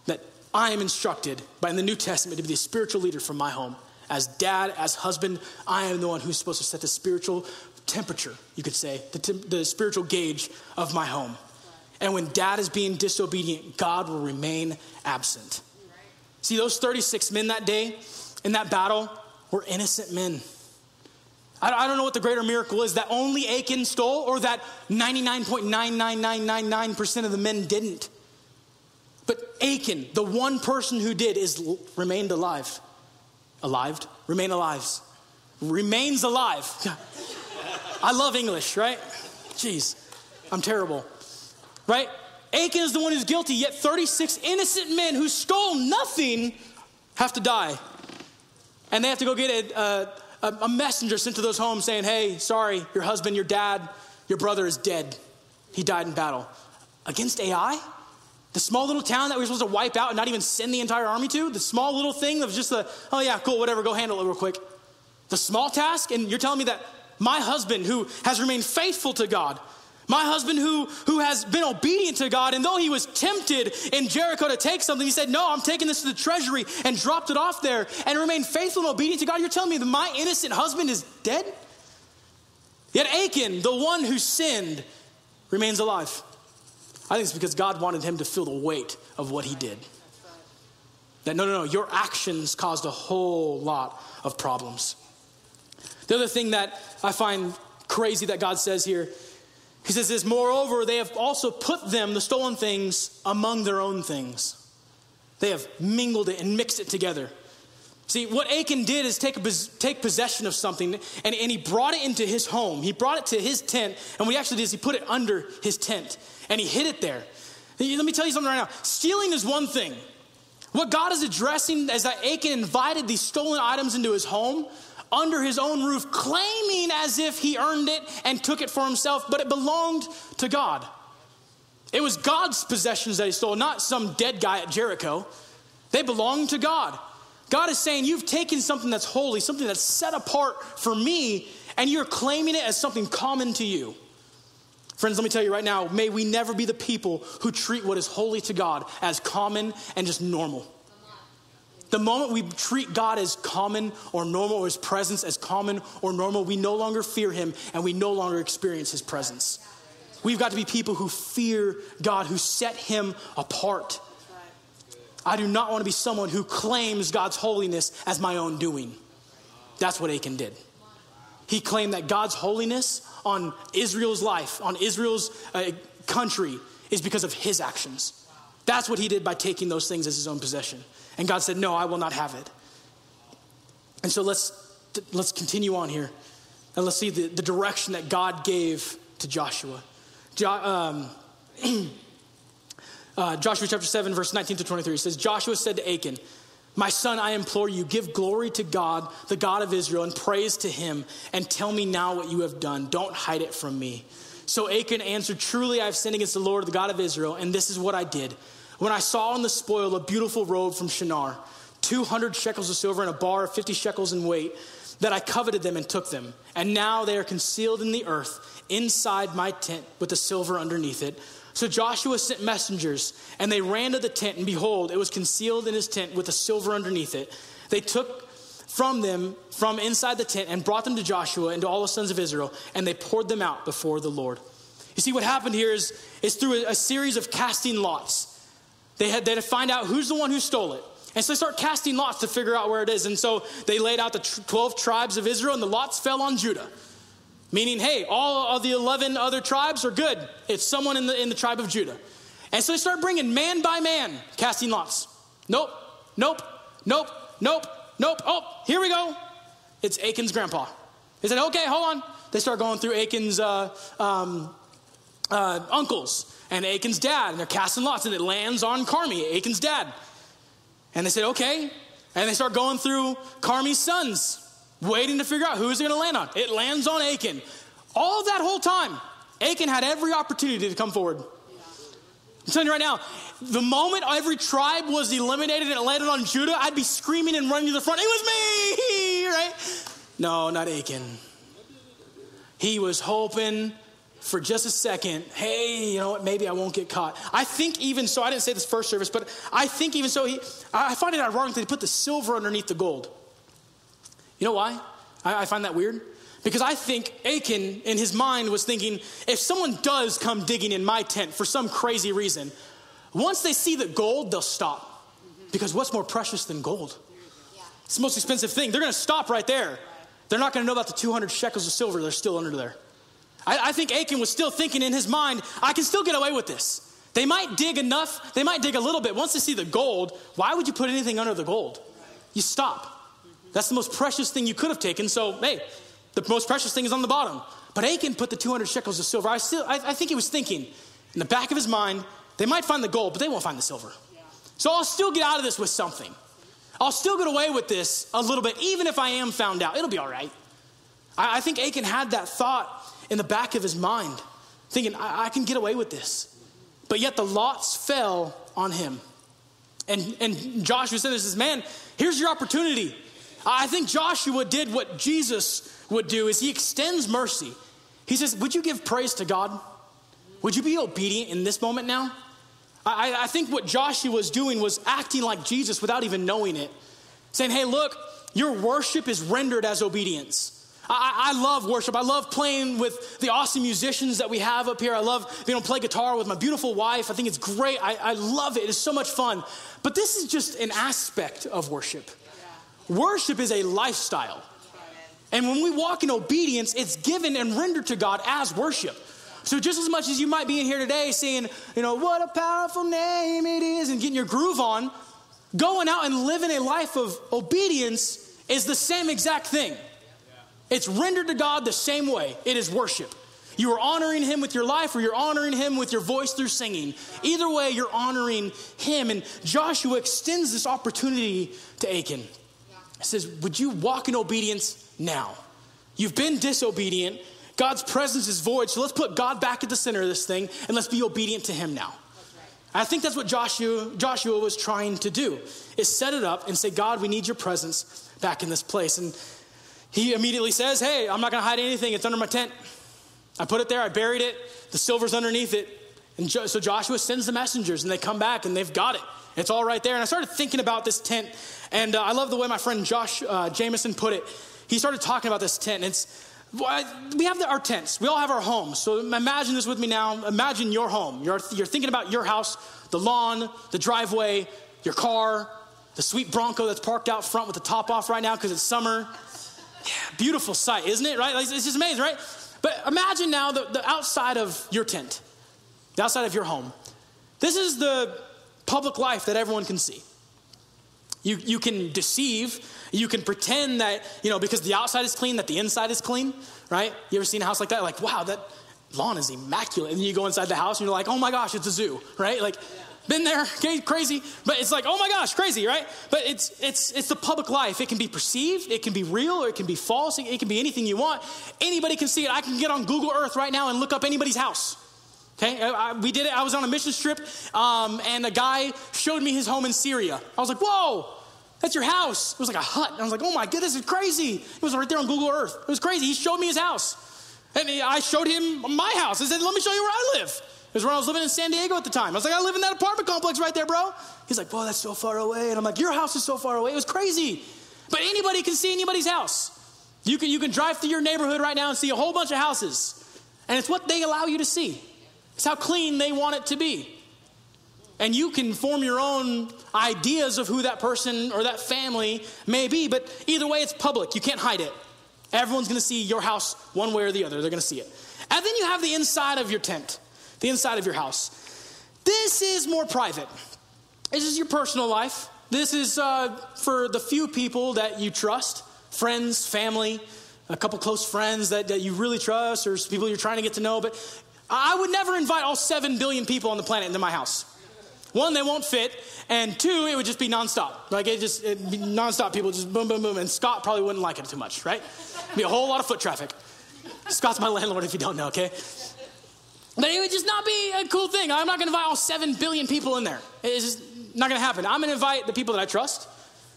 That I am instructed by in the New Testament to be the spiritual leader for my home. As dad, as husband, I am the one who's supposed to set the spiritual temperature, you could say, the, t- the spiritual gauge of my home. And when dad is being disobedient, God will remain absent. See, those 36 men that day in that battle were innocent men. I don't know what the greater miracle is that only Achan stole or that 99.99999% of the men didn't. But Achan, the one person who did, is remained alive. Alive? Remain alive. Remains alive. I love English, right? Jeez, I'm terrible. Right? Achan is the one who's guilty, yet 36 innocent men who stole nothing have to die. And they have to go get a, a, a messenger sent to those homes saying, hey, sorry, your husband, your dad, your brother is dead. He died in battle. Against Ai? The small little town that we were supposed to wipe out and not even send the entire army to? The small little thing of just the, oh yeah, cool, whatever, go handle it real quick. The small task? And you're telling me that my husband, who has remained faithful to God, my husband who, who has been obedient to God, and though he was tempted in Jericho to take something, he said, No, I'm taking this to the treasury and dropped it off there and remained faithful and obedient to God. You're telling me that my innocent husband is dead? Yet Achan, the one who sinned, remains alive. I think it's because God wanted him to feel the weight of what he did. That no, no, no, your actions caused a whole lot of problems. The other thing that I find crazy that God says here, he says this, moreover, they have also put them, the stolen things, among their own things. They have mingled it and mixed it together. See, what Achan did is take, take possession of something and, and he brought it into his home. He brought it to his tent, and what he actually did is he put it under his tent and he hid it there. Let me tell you something right now stealing is one thing. What God is addressing is that Achan invited these stolen items into his home under his own roof, claiming as if he earned it and took it for himself, but it belonged to God. It was God's possessions that he stole, not some dead guy at Jericho. They belonged to God. God is saying, You've taken something that's holy, something that's set apart for me, and you're claiming it as something common to you. Friends, let me tell you right now, may we never be the people who treat what is holy to God as common and just normal. The moment we treat God as common or normal, or his presence as common or normal, we no longer fear him and we no longer experience his presence. We've got to be people who fear God, who set him apart. I do not want to be someone who claims God's holiness as my own doing. That's what Achan did. He claimed that God's holiness on Israel's life, on Israel's uh, country, is because of his actions. That's what he did by taking those things as his own possession. And God said, No, I will not have it. And so let's, let's continue on here. And let's see the, the direction that God gave to Joshua. Jo, um, uh, Joshua chapter 7, verse 19 to 23 says, Joshua said to Achan, My son, I implore you, give glory to God, the God of Israel, and praise to him, and tell me now what you have done. Don't hide it from me. So Achan answered, Truly I have sinned against the Lord, the God of Israel, and this is what I did. When I saw on the spoil a beautiful robe from Shinar, 200 shekels of silver and a bar of 50 shekels in weight, that I coveted them and took them. And now they are concealed in the earth inside my tent with the silver underneath it. So Joshua sent messengers, and they ran to the tent, and behold, it was concealed in his tent with the silver underneath it. They took from them from inside the tent and brought them to Joshua and to all the sons of Israel, and they poured them out before the Lord. You see, what happened here is, is through a, a series of casting lots. They had, they had to find out who's the one who stole it. And so they start casting lots to figure out where it is. And so they laid out the 12 tribes of Israel, and the lots fell on Judah. Meaning, hey, all of the 11 other tribes are good. It's someone in the, in the tribe of Judah. And so they start bringing man by man casting lots. Nope, nope, nope, nope, nope. Oh, here we go. It's Achan's grandpa. They said, okay, hold on. They start going through Achan's uh, um, uh, uncles and Achan's dad, and they're casting lots, and it lands on Carmi, Achan's dad. And they said, okay. And they start going through Carmi's sons. waiting to figure out who's it going to land on. It lands on Achan. All that whole time, Achan had every opportunity to come forward. I'm telling you right now, the moment every tribe was eliminated and it landed on Judah, I'd be screaming and running to the front. It was me, right? No, not Achan. He was hoping for just a second, hey, you know what, maybe I won't get caught. I think even so, I didn't say this first service, but I think even so, he, I find it ironic that he put the silver underneath the gold. You know why? I, I find that weird. Because I think Achan, in his mind, was thinking if someone does come digging in my tent for some crazy reason, once they see the gold, they'll stop. Because what's more precious than gold? It's the most expensive thing. They're going to stop right there. They're not going to know about the 200 shekels of silver they're still under there. I, I think Achan was still thinking in his mind, I can still get away with this. They might dig enough, they might dig a little bit. Once they see the gold, why would you put anything under the gold? You stop. That's the most precious thing you could have taken. So, hey, the most precious thing is on the bottom. But Achan put the 200 shekels of silver. I still, I, I think he was thinking in the back of his mind, they might find the gold, but they won't find the silver. So I'll still get out of this with something. I'll still get away with this a little bit, even if I am found out. It'll be all right. I, I think Achan had that thought in the back of his mind, thinking, I, I can get away with this. But yet the lots fell on him. And, and Joshua said, this, Man, here's your opportunity. I think Joshua did what Jesus would do is he extends mercy. He says, Would you give praise to God? Would you be obedient in this moment now? I, I think what Joshua was doing was acting like Jesus without even knowing it. Saying, Hey, look, your worship is rendered as obedience. I, I, love worship. I love playing with the awesome musicians that we have up here. I love being able to play guitar with my beautiful wife. I think it's great. I, I love it. It's so much fun. But this is just an aspect of worship. Worship is a lifestyle. And when we walk in obedience, it's given and rendered to God as worship. So just as much as you might be in here today saying, you know, what a powerful name it is, and getting your groove on, going out and living a life of obedience is the same exact thing. It's rendered to God the same way. It is worship. You are honoring Him with your life, or you're honoring Him with your voice through singing. Either way, you're honoring Him. And Joshua extends this opportunity to Achan. He says, Would you walk in obedience now? You've been disobedient. God's presence is void. So let's put God back at the center of this thing and let's be obedient to Him now. I think that's what Joshua, Joshua was trying to do, is set it up and say, God, we need your presence back in this place. And he immediately says, Hey, I'm not going to hide anything. It's under my tent. I put it there, I buried it, the silver's underneath it. And so Joshua sends the messengers, and they come back and they've got it. It's all right there. And I started thinking about this tent, and uh, I love the way my friend Josh uh, Jameson put it. He started talking about this tent. And it's we have the, our tents. We all have our homes. So imagine this with me now. Imagine your home. You're, you're thinking about your house, the lawn, the driveway, your car, the sweet Bronco that's parked out front with the top off right now because it's summer. Yeah, beautiful sight, isn't it? Right? It's just amazing, right? But imagine now the, the outside of your tent, the outside of your home. This is the public life that everyone can see. You, you can deceive, you can pretend that, you know, because the outside is clean, that the inside is clean, right? You ever seen a house like that? Like, wow, that lawn is immaculate. And you go inside the house and you're like, oh my gosh, it's a zoo, right? Like, been there, okay, crazy, but it's like, oh my gosh, crazy, right? But it's it's it's the public life. It can be perceived, it can be real, or it can be false. It, can be anything you want. Anybody can see it. I can get on Google Earth right now and look up anybody's house. Okay, I, I, we did it. I was on a mission trip, um, and a guy showed me his home in Syria. I was like, whoa. That's your house. It was like a hut. And I was like, oh my goodness, it's crazy. It was right there on Google Earth. It was crazy. He showed me his house. And I showed him my house. I said, let me show you where I live. Was when I was living in San Diego at the time. I was like, I live in that apartment complex right there, bro. He's like, "Well, that's so far away. And I'm like, your house is so far away. It was crazy. But anybody can see anybody's house. You can, you can drive through your neighborhood right now and see a whole bunch of houses. And it's what they allow you to see. It's how clean they want it to be. And you can form your own ideas of who that person or that family may be, but either way, it's public. You can't hide it. Everyone's gonna see your house one way or the other. They're gonna see it. And then you have the inside of your tent the inside of your house. This is more private. This is your personal life. This is uh, for the few people that you trust friends, family, a couple close friends that, that you really trust, or people you're trying to get to know. But I would never invite all 7 billion people on the planet into my house. One, they won't fit, and two, it would just be nonstop. Like it just it'd be nonstop. People just boom, boom, boom, and Scott probably wouldn't like it too much, right? be a whole lot of foot traffic. Scott's my landlord, if you don't know, okay? But it would just not be a cool thing. I'm not going to invite all seven billion people in there. It's just not going to happen. I'm going to invite the people that I trust,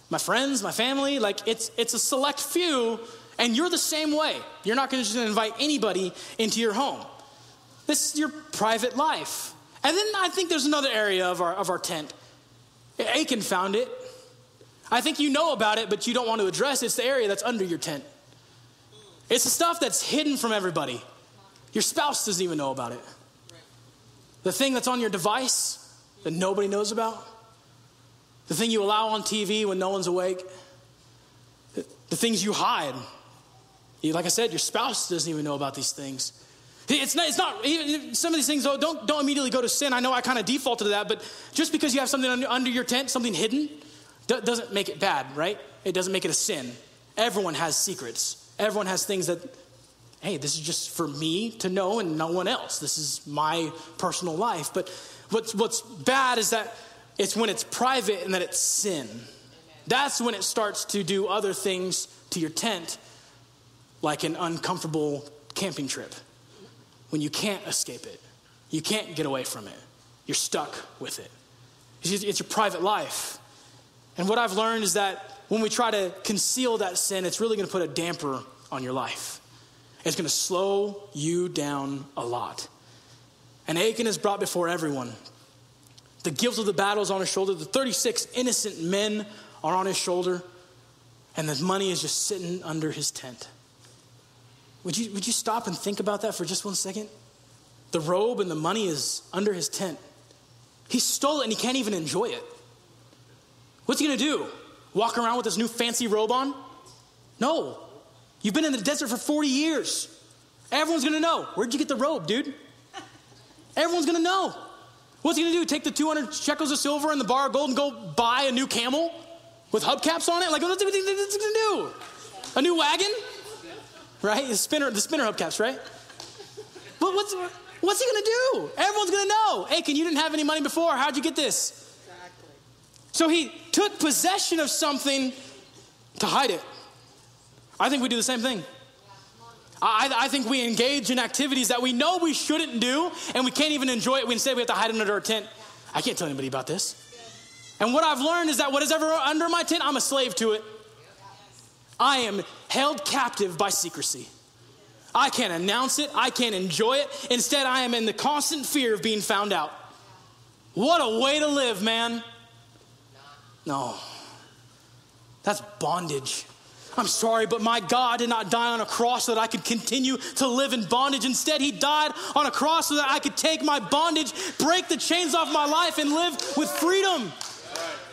my friends, my family. Like it's it's a select few, and you're the same way. You're not going to just invite anybody into your home. This is your private life. And then I think there's another area of our, of our tent. Achan found it. I think you know about it, but you don't want to address it. It's the area that's under your tent. It's the stuff that's hidden from everybody. Your spouse doesn't even know about it. The thing that's on your device that nobody knows about. The thing you allow on TV when no one's awake. The, things you hide. Like I said, your spouse doesn't even know about these things. It's not, it's not, some of these things, don't, don't immediately go to sin. I know I kind of defaulted to that, but just because you have something under your tent, something hidden, doesn't make it bad, right? It doesn't make it a sin. Everyone has secrets. Everyone has things that, hey, this is just for me to know and no one else. This is my personal life. But what's, what's bad is that it's when it's private and that it's sin. That's when it starts to do other things to your tent, like an uncomfortable camping trip when you can't escape it. You can't get away from it. You're stuck with it. It's your private life. And what I've learned is that when we try to conceal that sin, it's really going to put a damper on your life. It's going to slow you down a lot. And Achan is brought before everyone. The guilt of the battle is on his shoulder. The 36 innocent men are on his shoulder. And the money is just sitting under his tent. Would you, would you stop and think about that for just one second? The robe and the money is under his tent. He stole it and he can't even enjoy it. What's he gonna do? Walk around with this new fancy robe on? No. You've been in the desert for 40 years. Everyone's gonna know. Where'd you get the robe, dude? Everyone's gonna know. What's he gonna do? Take the 200 shekels of silver and the bar of gold and go buy a new camel with hubcaps on it? Like, what's he gonna do? A new wagon? right? The spinner, the spinner hubcaps, right? But what's, what's he gonna do? Everyone's gonna know. Achan, you didn't have any money before. How'd you get this? Exactly. So he took possession of something to hide it. I think we do the same thing. I, I, think we engage in activities that we know we shouldn't do and we can't even enjoy it. We instead we have to hide under our tent. I can't tell anybody about this. And what I've learned is that what is ever under my tent, I'm a slave to it. I am held captive by secrecy. I can't announce it, I can't enjoy it. Instead, I am in the constant fear of being found out. What a way to live, man. No, that's bondage. I'm sorry, but my God did not die on a cross so that I could continue to live in bondage. Instead, He died on a cross so that I could take my bondage, break the chains off my life, and live with freedom.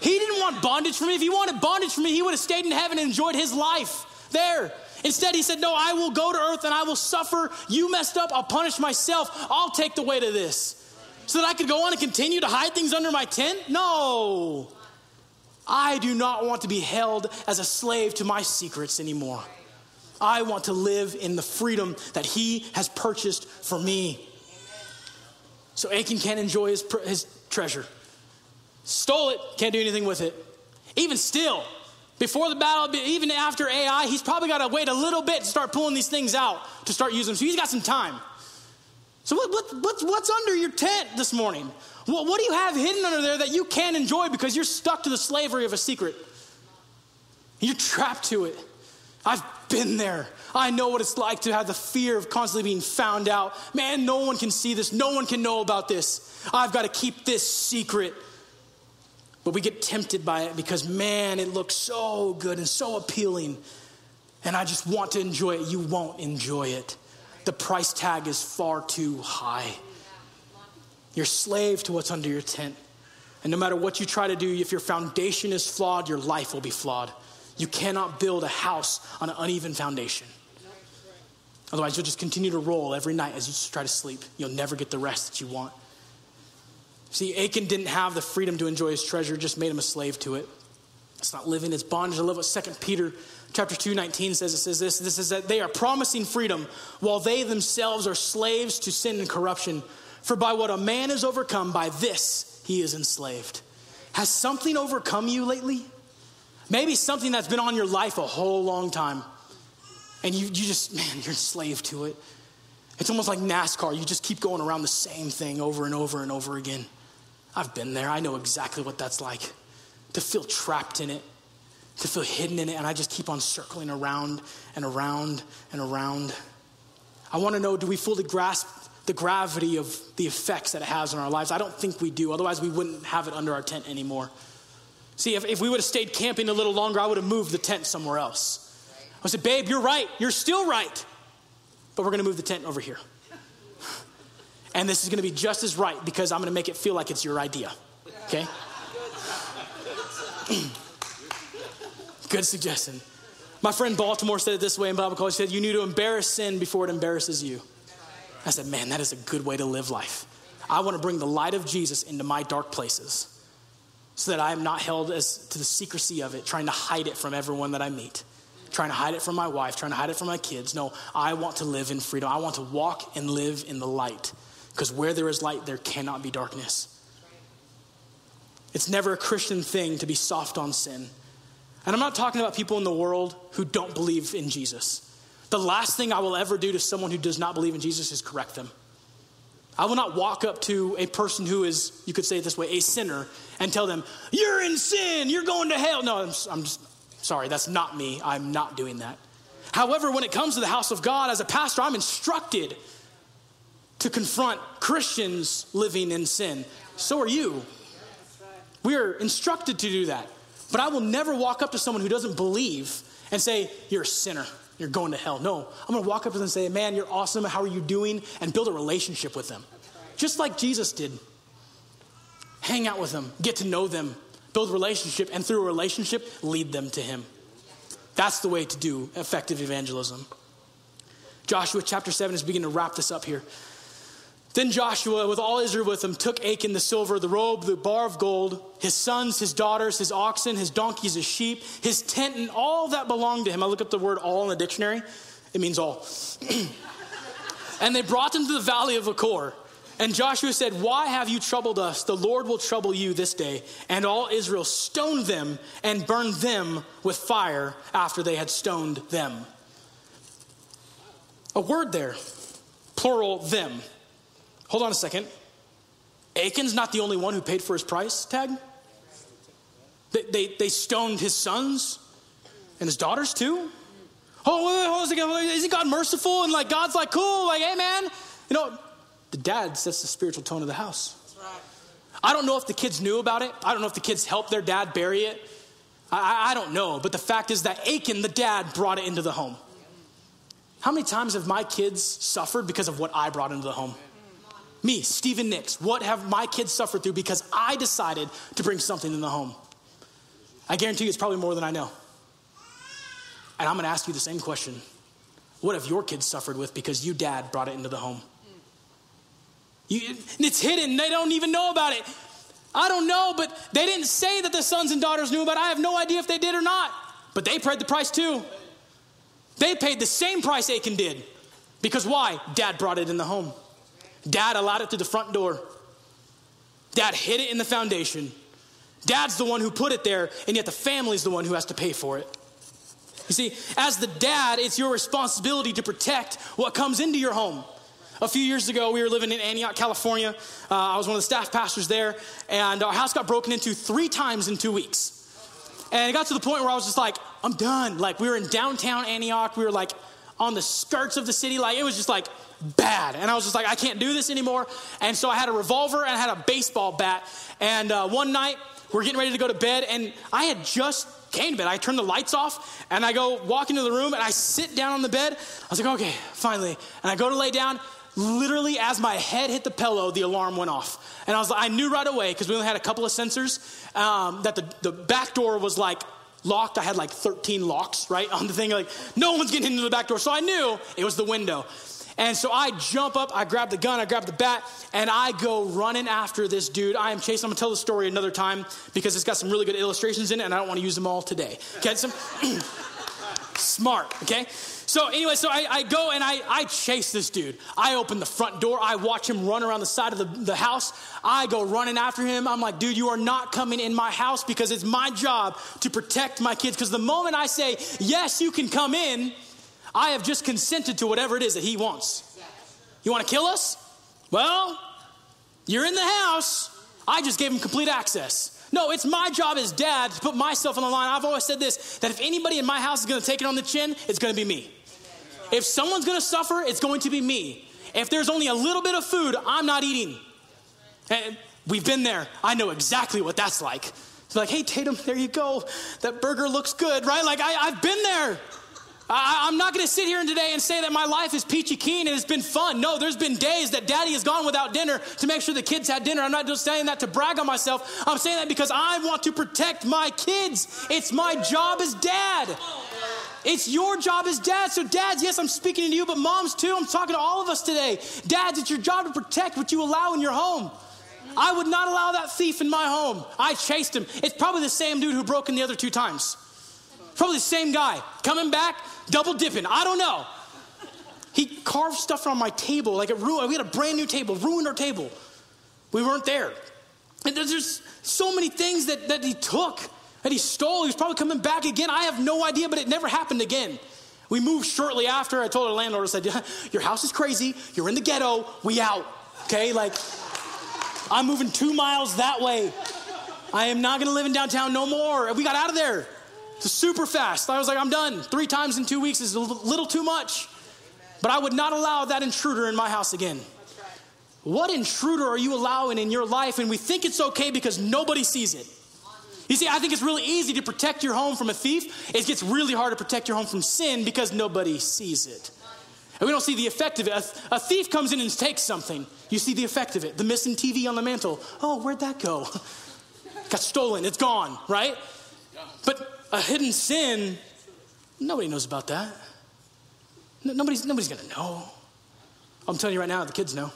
He didn't want bondage for me. If he wanted bondage for me, he would have stayed in heaven and enjoyed his life there. Instead, he said, No, I will go to earth and I will suffer. You messed up. I'll punish myself. I'll take the weight of this. So that I could go on and continue to hide things under my tent? No. I do not want to be held as a slave to my secrets anymore. I want to live in the freedom that he has purchased for me. So Achan can't enjoy his, his treasure. Stole it, can't do anything with it. Even still, before the battle, even after Ai, he's probably got to wait a little bit to start pulling these things out to start using them. So he's got some time. So, what, what, what's, what's under your tent this morning? What, what do you have hidden under there that you can't enjoy because you're stuck to the slavery of a secret? You're trapped to it. I've been there. I know what it's like to have the fear of constantly being found out. Man, no one can see this. No one can know about this. I've got to keep this secret. But we get tempted by it because, man, it looks so good and so appealing. And I just want to enjoy it. You won't enjoy it. The price tag is far too high. You're slave to what's under your tent. And no matter what you try to do, if your foundation is flawed, your life will be flawed. You cannot build a house on an uneven foundation. Otherwise, you'll just continue to roll every night as you try to sleep. You'll never get the rest that you want. See, Achan didn't have the freedom to enjoy his treasure, just made him a slave to it. It's not living its bondage. I love what 2 Peter chapter 2, 19 says. It says this. This is that they are promising freedom while they themselves are slaves to sin and corruption. For by what a man is overcome, by this he is enslaved. Has something overcome you lately? Maybe something that's been on your life a whole long time. And you, you just, man, you're enslaved to it. It's almost like NASCAR. You just keep going around the same thing over and over and over again. I've been there. I know exactly what that's like to feel trapped in it, to feel hidden in it, and I just keep on circling around and around and around. I want to know do we fully grasp the gravity of the effects that it has on our lives? I don't think we do. Otherwise, we wouldn't have it under our tent anymore. See, if, if we would have stayed camping a little longer, I would have moved the tent somewhere else. I said, Babe, you're right. You're still right but we're going to move the tent over here. And this is going to be just as right because I'm going to make it feel like it's your idea. Okay? Good suggestion. My friend Baltimore said it this way in Bible college. He said, You need to embarrass sin before it embarrasses you. I said, Man, that is a good way to live life. I want to bring the light of Jesus into my dark places so that I am not held as to the secrecy of it, trying to hide it from everyone that I meet trying to hide it from my wife, trying to hide it from my kids. No, I want to live in freedom. I want to walk and live in the light. Because where there is light, there cannot be darkness. It's never a Christian thing to be soft on sin. And I'm not talking about people in the world who don't believe in Jesus. The last thing I will ever do to someone who does not believe in Jesus is correct them. I will not walk up to a person who is, you could say it this way, a sinner, and tell them, You're in sin, you're going to hell. No, I'm, I'm just, Sorry, that's not me. I'm not doing that. However, when it comes to the house of God, as a pastor, I'm instructed to confront Christians living in sin. So are you. We are instructed to do that. But I will never walk up to someone who doesn't believe and say, You're a sinner. You're going to hell. No, I'm going to walk up to them and say, Man, you're awesome. How are you doing? And build a relationship with them. Just like Jesus did. Hang out with them, get to know them, build a relationship, and through a relationship, lead them to Him. That's the way to do effective evangelism. Joshua chapter 7 is beginning to wrap this up here. Then Joshua, with all Israel with him, took Achan the silver, the robe, the bar of gold, his sons, his daughters, his oxen, his donkeys, his sheep, his tent, and all that belonged to him. I look up the word all in the dictionary, it means all. and they brought them to the valley of Achor. And Joshua said, Why have you troubled us? The Lord will trouble you this day. And all Israel stoned them and burned them with fire after they had stoned them. A word there, plural them. Hold on a second. Achan's not the only one who paid for his price tag. They, they, they stoned his sons and his daughters too. Oh, hold on a second. Isn't God merciful? And like, God's like, cool, like, hey man, you know, the dad sets the spiritual tone of the house. I don't know if the kids knew about it. I don't know if the kids helped their dad bury it. I, I don't know. But the fact is that Achan, the dad, brought it into the home. How many times have my kids suffered because of what I brought into the home? Me, Stephen Nix. What have my kids suffered through because I decided to bring something in the home? I guarantee you it's probably more than I know. And I'm going to ask you the same question. What have your kids suffered with because you, dad, brought it into the home? You, it's hidden. They don't even know about it. I don't know, but they didn't say that the sons and daughters knew about it. I have no idea if they did or not. But they paid the price too. They paid the same price Achan did. Because why? Dad brought it in the home. Dad allowed it through the front door. Dad hid it in the foundation. Dad's the one who put it there, and yet the family's the one who has to pay for it. You see, as the dad, it's your responsibility to protect what comes into your home. A few years ago, we were living in Antioch, California. Uh, I was one of the staff pastors there, and our house got broken into three times in two weeks. And it got to the point where I was just like, I'm done. Like, we were in downtown Antioch. We were like on the skirts of the city. Like, it was just like bad. And I was just like, I can't do this anymore. And so I had a revolver and I had a baseball bat. And uh, one night, we're getting ready to go to bed, and I had just came to bed. I turned the lights off, and I go walk into the room, and I sit down on the bed. I was like, okay, finally. And I go to lay down, literally as my head hit the pillow, the alarm went off. And I was like, I knew right away, because we only had a couple of sensors, um, that the, the back door was like locked. I had like 13 locks, right, on the thing. Like, no one's getting into the back door. So I knew it was the window. And so I jump up, I grab the gun, I grab the bat, and I go running after this dude. I am chasing. I'm gonna tell the story another time because it's got some really good illustrations in it, and I don't want to use them all today. Get some. smart, okay? So anyway, so I, I go and I, I chase this dude. I open the front door. I watch him run around the side of the, the house. I go running after him. I'm like, dude, you are not coming in my house because it's my job to protect my kids. Because the moment I say, yes, you can come in, I have just consented to whatever it is that he wants. You want to kill us? Well, you're in the house. I just gave him complete access. No, it's my job as dad to put myself on the line. I've always said this that if anybody in my house is going to take it on the chin, it's going to be me. If someone's going to suffer, it's going to be me. If there's only a little bit of food, I'm not eating. And we've been there. I know exactly what that's like. It's like, hey, Tatum, there you go. That burger looks good, right? Like, I, I've been there. I, am not going to sit here today and say that my life is peachy keen and it's been fun. No, there's been days that daddy has gone without dinner to make sure the kids had dinner. I'm not just saying that to brag on myself. I'm saying that because I want to protect my kids. It's my job as dad. It's your job as dad. So, dads, yes, I'm speaking to you, but moms too. I'm talking to all of us today. Dads, it's your job to protect what you allow in your home. I would not allow that thief in my home. I chased him. It's probably the same dude who broke in the other two times. Probably the same guy. Coming back, double dipping. I don't know. He carved stuff on my table. Like it ruined, we had a brand new table, ruined our table. We weren't there. And there's just so many things that, that he took, that he stole. He was probably coming back again. I have no idea, but it never happened again. We moved shortly after. I told our landlord, I said, Your house is crazy. You're in the ghetto. We out. Okay? Like, I'm moving two miles that way. I am not going to live in downtown no more. We got out of there. Super fast. I was like, I'm done. Three times in two weeks is a little too much. But I would not allow that intruder in my house again. What intruder are you allowing in your life? And we think it's okay because nobody sees it. You see, I think it's really easy to protect your home from a thief. It gets really hard to protect your home from sin because nobody sees it. And we don't see the effect of it. A, a, thief comes in and takes something. You see the effect of it. The missing TV on the mantle. Oh, where'd that go? Got stolen. It's gone, right? But a hidden sin, nobody knows about that. Nobody's, nobody's going to know. I'm telling you right now, the kids know.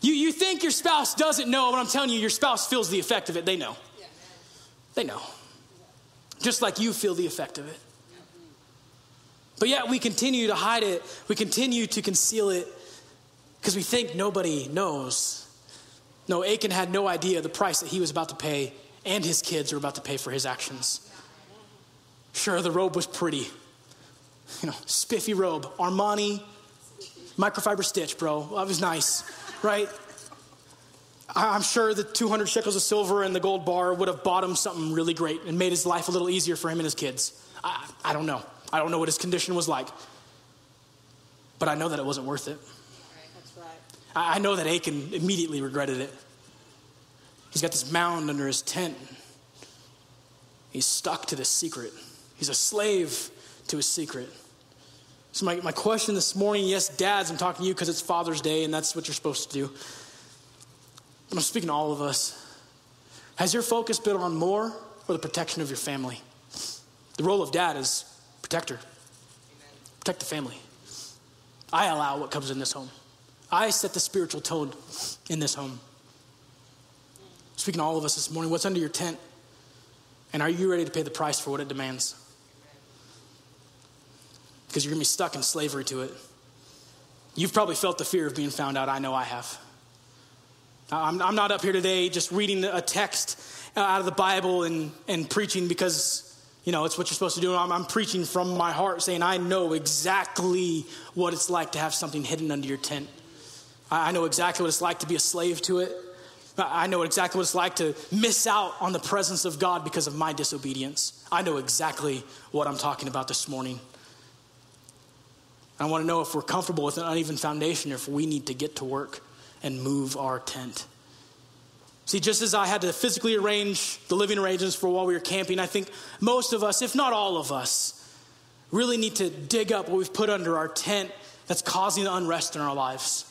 You, you think your spouse doesn't know, but I'm telling you, your spouse feels the effect of it. They know. They know. Just like you feel the effect of it. But yet we continue to hide it, we continue to conceal it because we think nobody knows. No, Achan had no idea the price that he was about to pay and his kids were about to pay for his actions. Sure, the robe was pretty. You know, spiffy robe, Armani, microfiber stitch, bro. That was nice, right? I'm sure the 200 shekels of silver and the gold bar would have bought him something really great and made his life a little easier for him and his kids. I, I don't know. I don't know what his condition was like. But I know that it wasn't worth it. That's right. I, I know that Achan immediately regretted it. He's got this mound under his tent. He's stuck to this secret. He's a slave to his secret. So, my, my question this morning yes, dads, I'm talking to you because it's Father's Day and that's what you're supposed to do. But I'm speaking to all of us. Has your focus been on more or the protection of your family? The role of dad is protector, protect the family. I allow what comes in this home, I set the spiritual tone in this home. Speaking to all of us this morning, what's under your tent? And are you ready to pay the price for what it demands? because you're going to be stuck in slavery to it. You've probably felt the fear of being found out. I know I have. I'm, I'm not up here today just reading a text uh, out of the Bible and, and preaching because, you know, it's what you're supposed to do. I'm, I'm preaching from my heart saying, I know exactly what it's like to have something hidden under your tent. I, I know exactly what it's like to be a slave to it. I know exactly what it's like to miss out on the presence of God because of my disobedience. I know exactly what I'm talking about this morning. I want to know if we're comfortable with an uneven foundation or if we need to get to work and move our tent. See, just as I had to physically arrange the living arrangements for while we were camping, I think most of us, if not all of us, really need to dig up what we've put under our tent that's causing the unrest in our lives,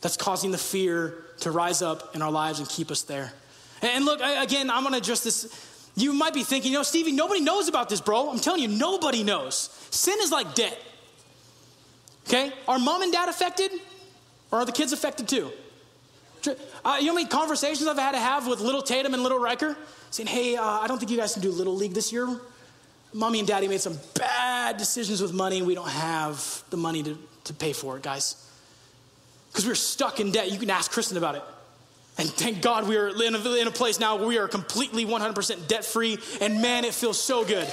that's causing the fear to rise up in our lives and keep us there. And look, again, I'm going to address this. You might be thinking, you know, Stevie, nobody knows about this, bro. I'm telling you, nobody knows. Sin is like debt. Okay? Are mom and dad affected? Or are the kids affected too? Uh, you know how many conversations I've had to have with little Tatum and little Riker? Saying, hey, uh, I don't think you guys can do Little League this year. mommy and daddy made some bad decisions with money, we don't have the money to, to pay for it, guys. Because we're stuck in debt. You can ask Kristen about it. And thank God we are in a, in a place now where we are completely 100% debt free. And man, it feels so good.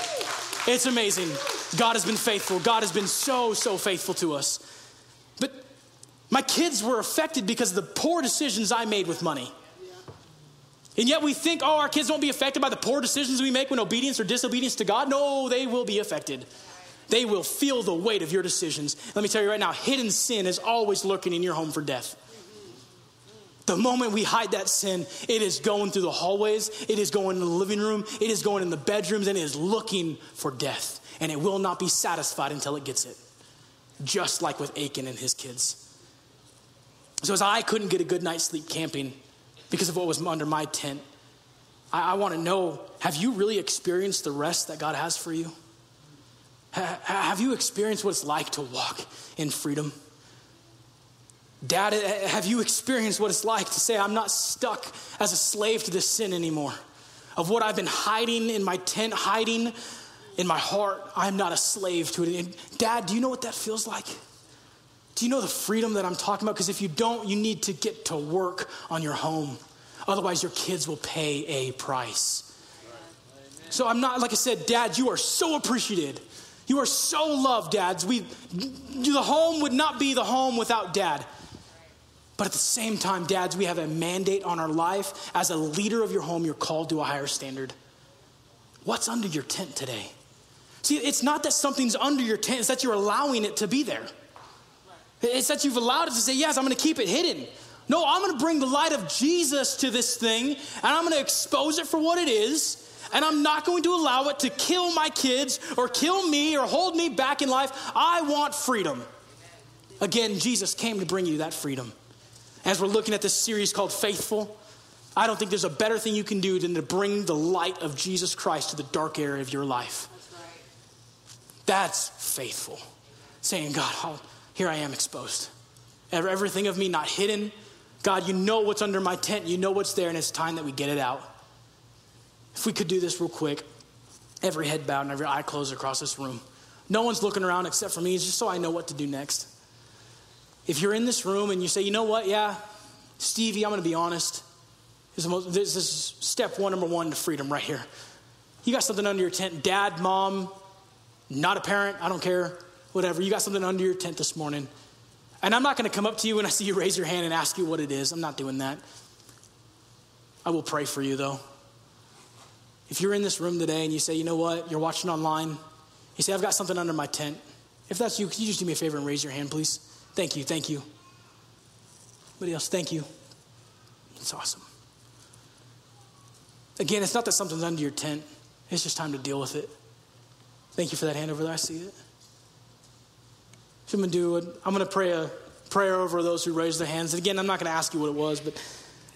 It's amazing. God has been faithful. God has been so, so faithful to us. But my kids were affected because of the poor decisions I made with money. And yet we think, oh, our kids won't be affected by the poor decisions we make when obedience or disobedience to God. No, they will be affected. They will feel the weight of your decisions. Let me tell you right now hidden sin is always lurking in your home for death. The moment we hide that sin, it is going through the hallways, it is going in the living room, it is going in the bedrooms, and it is looking for death. And it will not be satisfied until it gets it. Just like with Achan and his kids. So, as I couldn't get a good night's sleep camping because of what was under my tent, I, I want to know have you really experienced the rest that God has for you? Ha- have you experienced what it's like to walk in freedom? Dad, have you experienced what it's like to say, I'm not stuck as a slave to this sin anymore? Of what I've been hiding in my tent, hiding in my heart, I'm not a slave to it. And Dad, do you know what that feels like? Do you know the freedom that I'm talking about? Because if you don't, you need to get to work on your home. Otherwise, your kids will pay a price. So I'm not, like I said, Dad, you are so appreciated. You are so loved, dads. We, the home would not be the home without dad. But at the same time, dads, we have a mandate on our life. As a leader of your home, you're called to a higher standard. What's under your tent today? See, it's not that something's under your tent, it's that you're allowing it to be there. It's that you've allowed it to say, Yes, I'm going to keep it hidden. No, I'm going to bring the light of Jesus to this thing, and I'm going to expose it for what it is, and I'm not going to allow it to kill my kids or kill me or hold me back in life. I want freedom. Again, Jesus came to bring you that freedom. As we're looking at this series called Faithful, I don't think there's a better thing you can do than to bring the light of Jesus Christ to the dark area of your life. That's faithful. Saying, God, here I am exposed. Everything of me not hidden. God, you know what's under my tent. You know what's there, and it's time that we get it out. If we could do this real quick, every head bowed and every eye closed across this room. No one's looking around except for me, just so I know what to do next. If you're in this room and you say, you know what, yeah, Stevie, I'm going to be honest. This is, most, this is step one, number one to freedom right here. You got something under your tent, dad, mom, not a parent, I don't care, whatever. You got something under your tent this morning. And I'm not going to come up to you when I see you raise your hand and ask you what it is. I'm not doing that. I will pray for you, though. If you're in this room today and you say, you know what, you're watching online, you say, I've got something under my tent. If that's you, could you just do me a favor and raise your hand, please? Thank you, thank you. Anybody else? Thank you. It's awesome. Again, it's not that something's under your tent, it's just time to deal with it. Thank you for that hand over there. I see it. I'm going to do it. I'm going to pray a prayer over those who raise their hands. And again, I'm not going to ask you what it was, but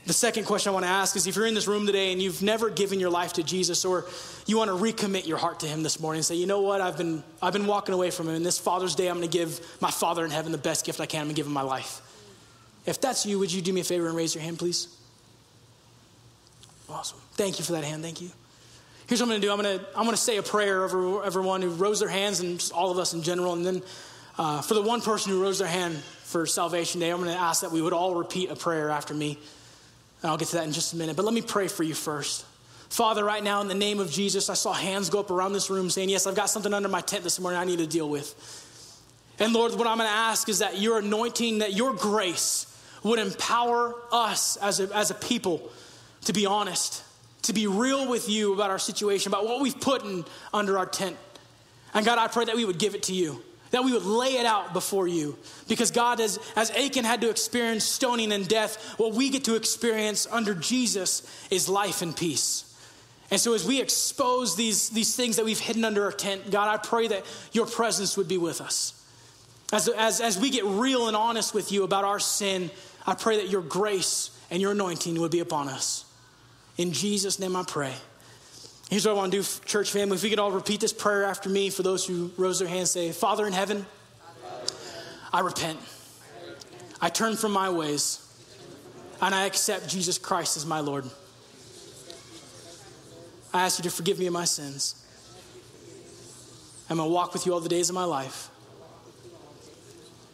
the second question I want to ask is if you're in this room today and you've never given your life to Jesus or you want to recommit your heart to him this morning and say, you know what, I've been, I've been walking away from him. And this Father's Day, I'm going to give my Father in heaven the best gift I can. I'm going to give him my life. If that's you, would you do me a favor and raise your hand, please? Awesome. Thank you for that hand. Thank you. Here's what I'm going to do I'm going to, I'm going to say a prayer over everyone who rose their hands and all of us in general. And then uh, for the one person who rose their hand for Salvation Day, I'm going to ask that we would all repeat a prayer after me. And I'll get to that in just a minute. But let me pray for you first. Father, right now, in the name of Jesus, I saw hands go up around this room saying, Yes, I've got something under my tent this morning I need to deal with. And Lord, what I'm going to ask is that your anointing, that your grace would empower us as a, as a people to be honest, to be real with you about our situation, about what we've put in, under our tent. And God, I pray that we would give it to you that we would lay it out before you. Because God, as, as Achan had to experience stoning and death, what we get to experience under Jesus is life and peace. And so, as we expose these, these things that we've hidden under our tent, God, I pray that your presence would be with us. As, as, as we get real and honest with you about our sin, I pray that your grace and your anointing would be upon us. In Jesus' name I pray. Here's what I want to do, church family. If we could all repeat this prayer after me for those who rose their hands, say, Father in heaven, I repent. I turn from my ways, and I accept Jesus Christ as my Lord. I ask you to forgive me of my sins. I'm going to walk with you all the days of my life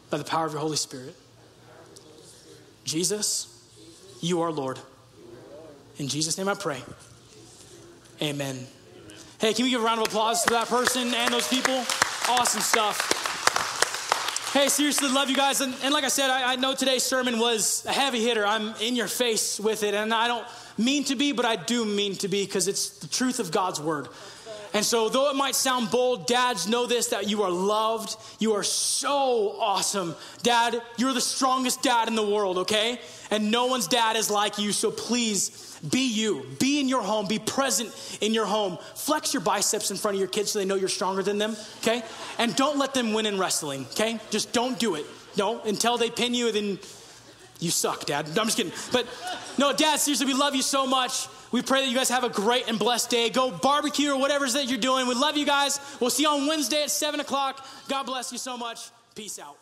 by the power of your Holy Spirit. Jesus, you are Lord. In Jesus' name I pray. Amen. Hey, can we give a round of applause to that person and those people? Awesome stuff. Hey, seriously, love you guys. And, and like I said, I, I, know today's sermon was a heavy hitter. I'm in your face with it. And I don't mean to be, but I do mean to be because it's the truth of God's word. And so, though it might sound bold, dads know this that you are loved. You are so awesome. Dad, you're the strongest dad in the world, okay? And no one's dad is like you. So please be you. Be in your home. Be present in your home. Flex your biceps in front of your kids so they know you're stronger than them, okay? And don't let them win in wrestling, okay? Just don't do it. No, until they pin you, then you suck, Dad. I'm just kidding. But no, Dad, seriously, we love you so much. We pray that you guys have a great and blessed day. Go barbecue or whatever it is that you're doing. We love you guys. We'll see you on Wednesday at 7 o'clock. God bless you so much. Peace out.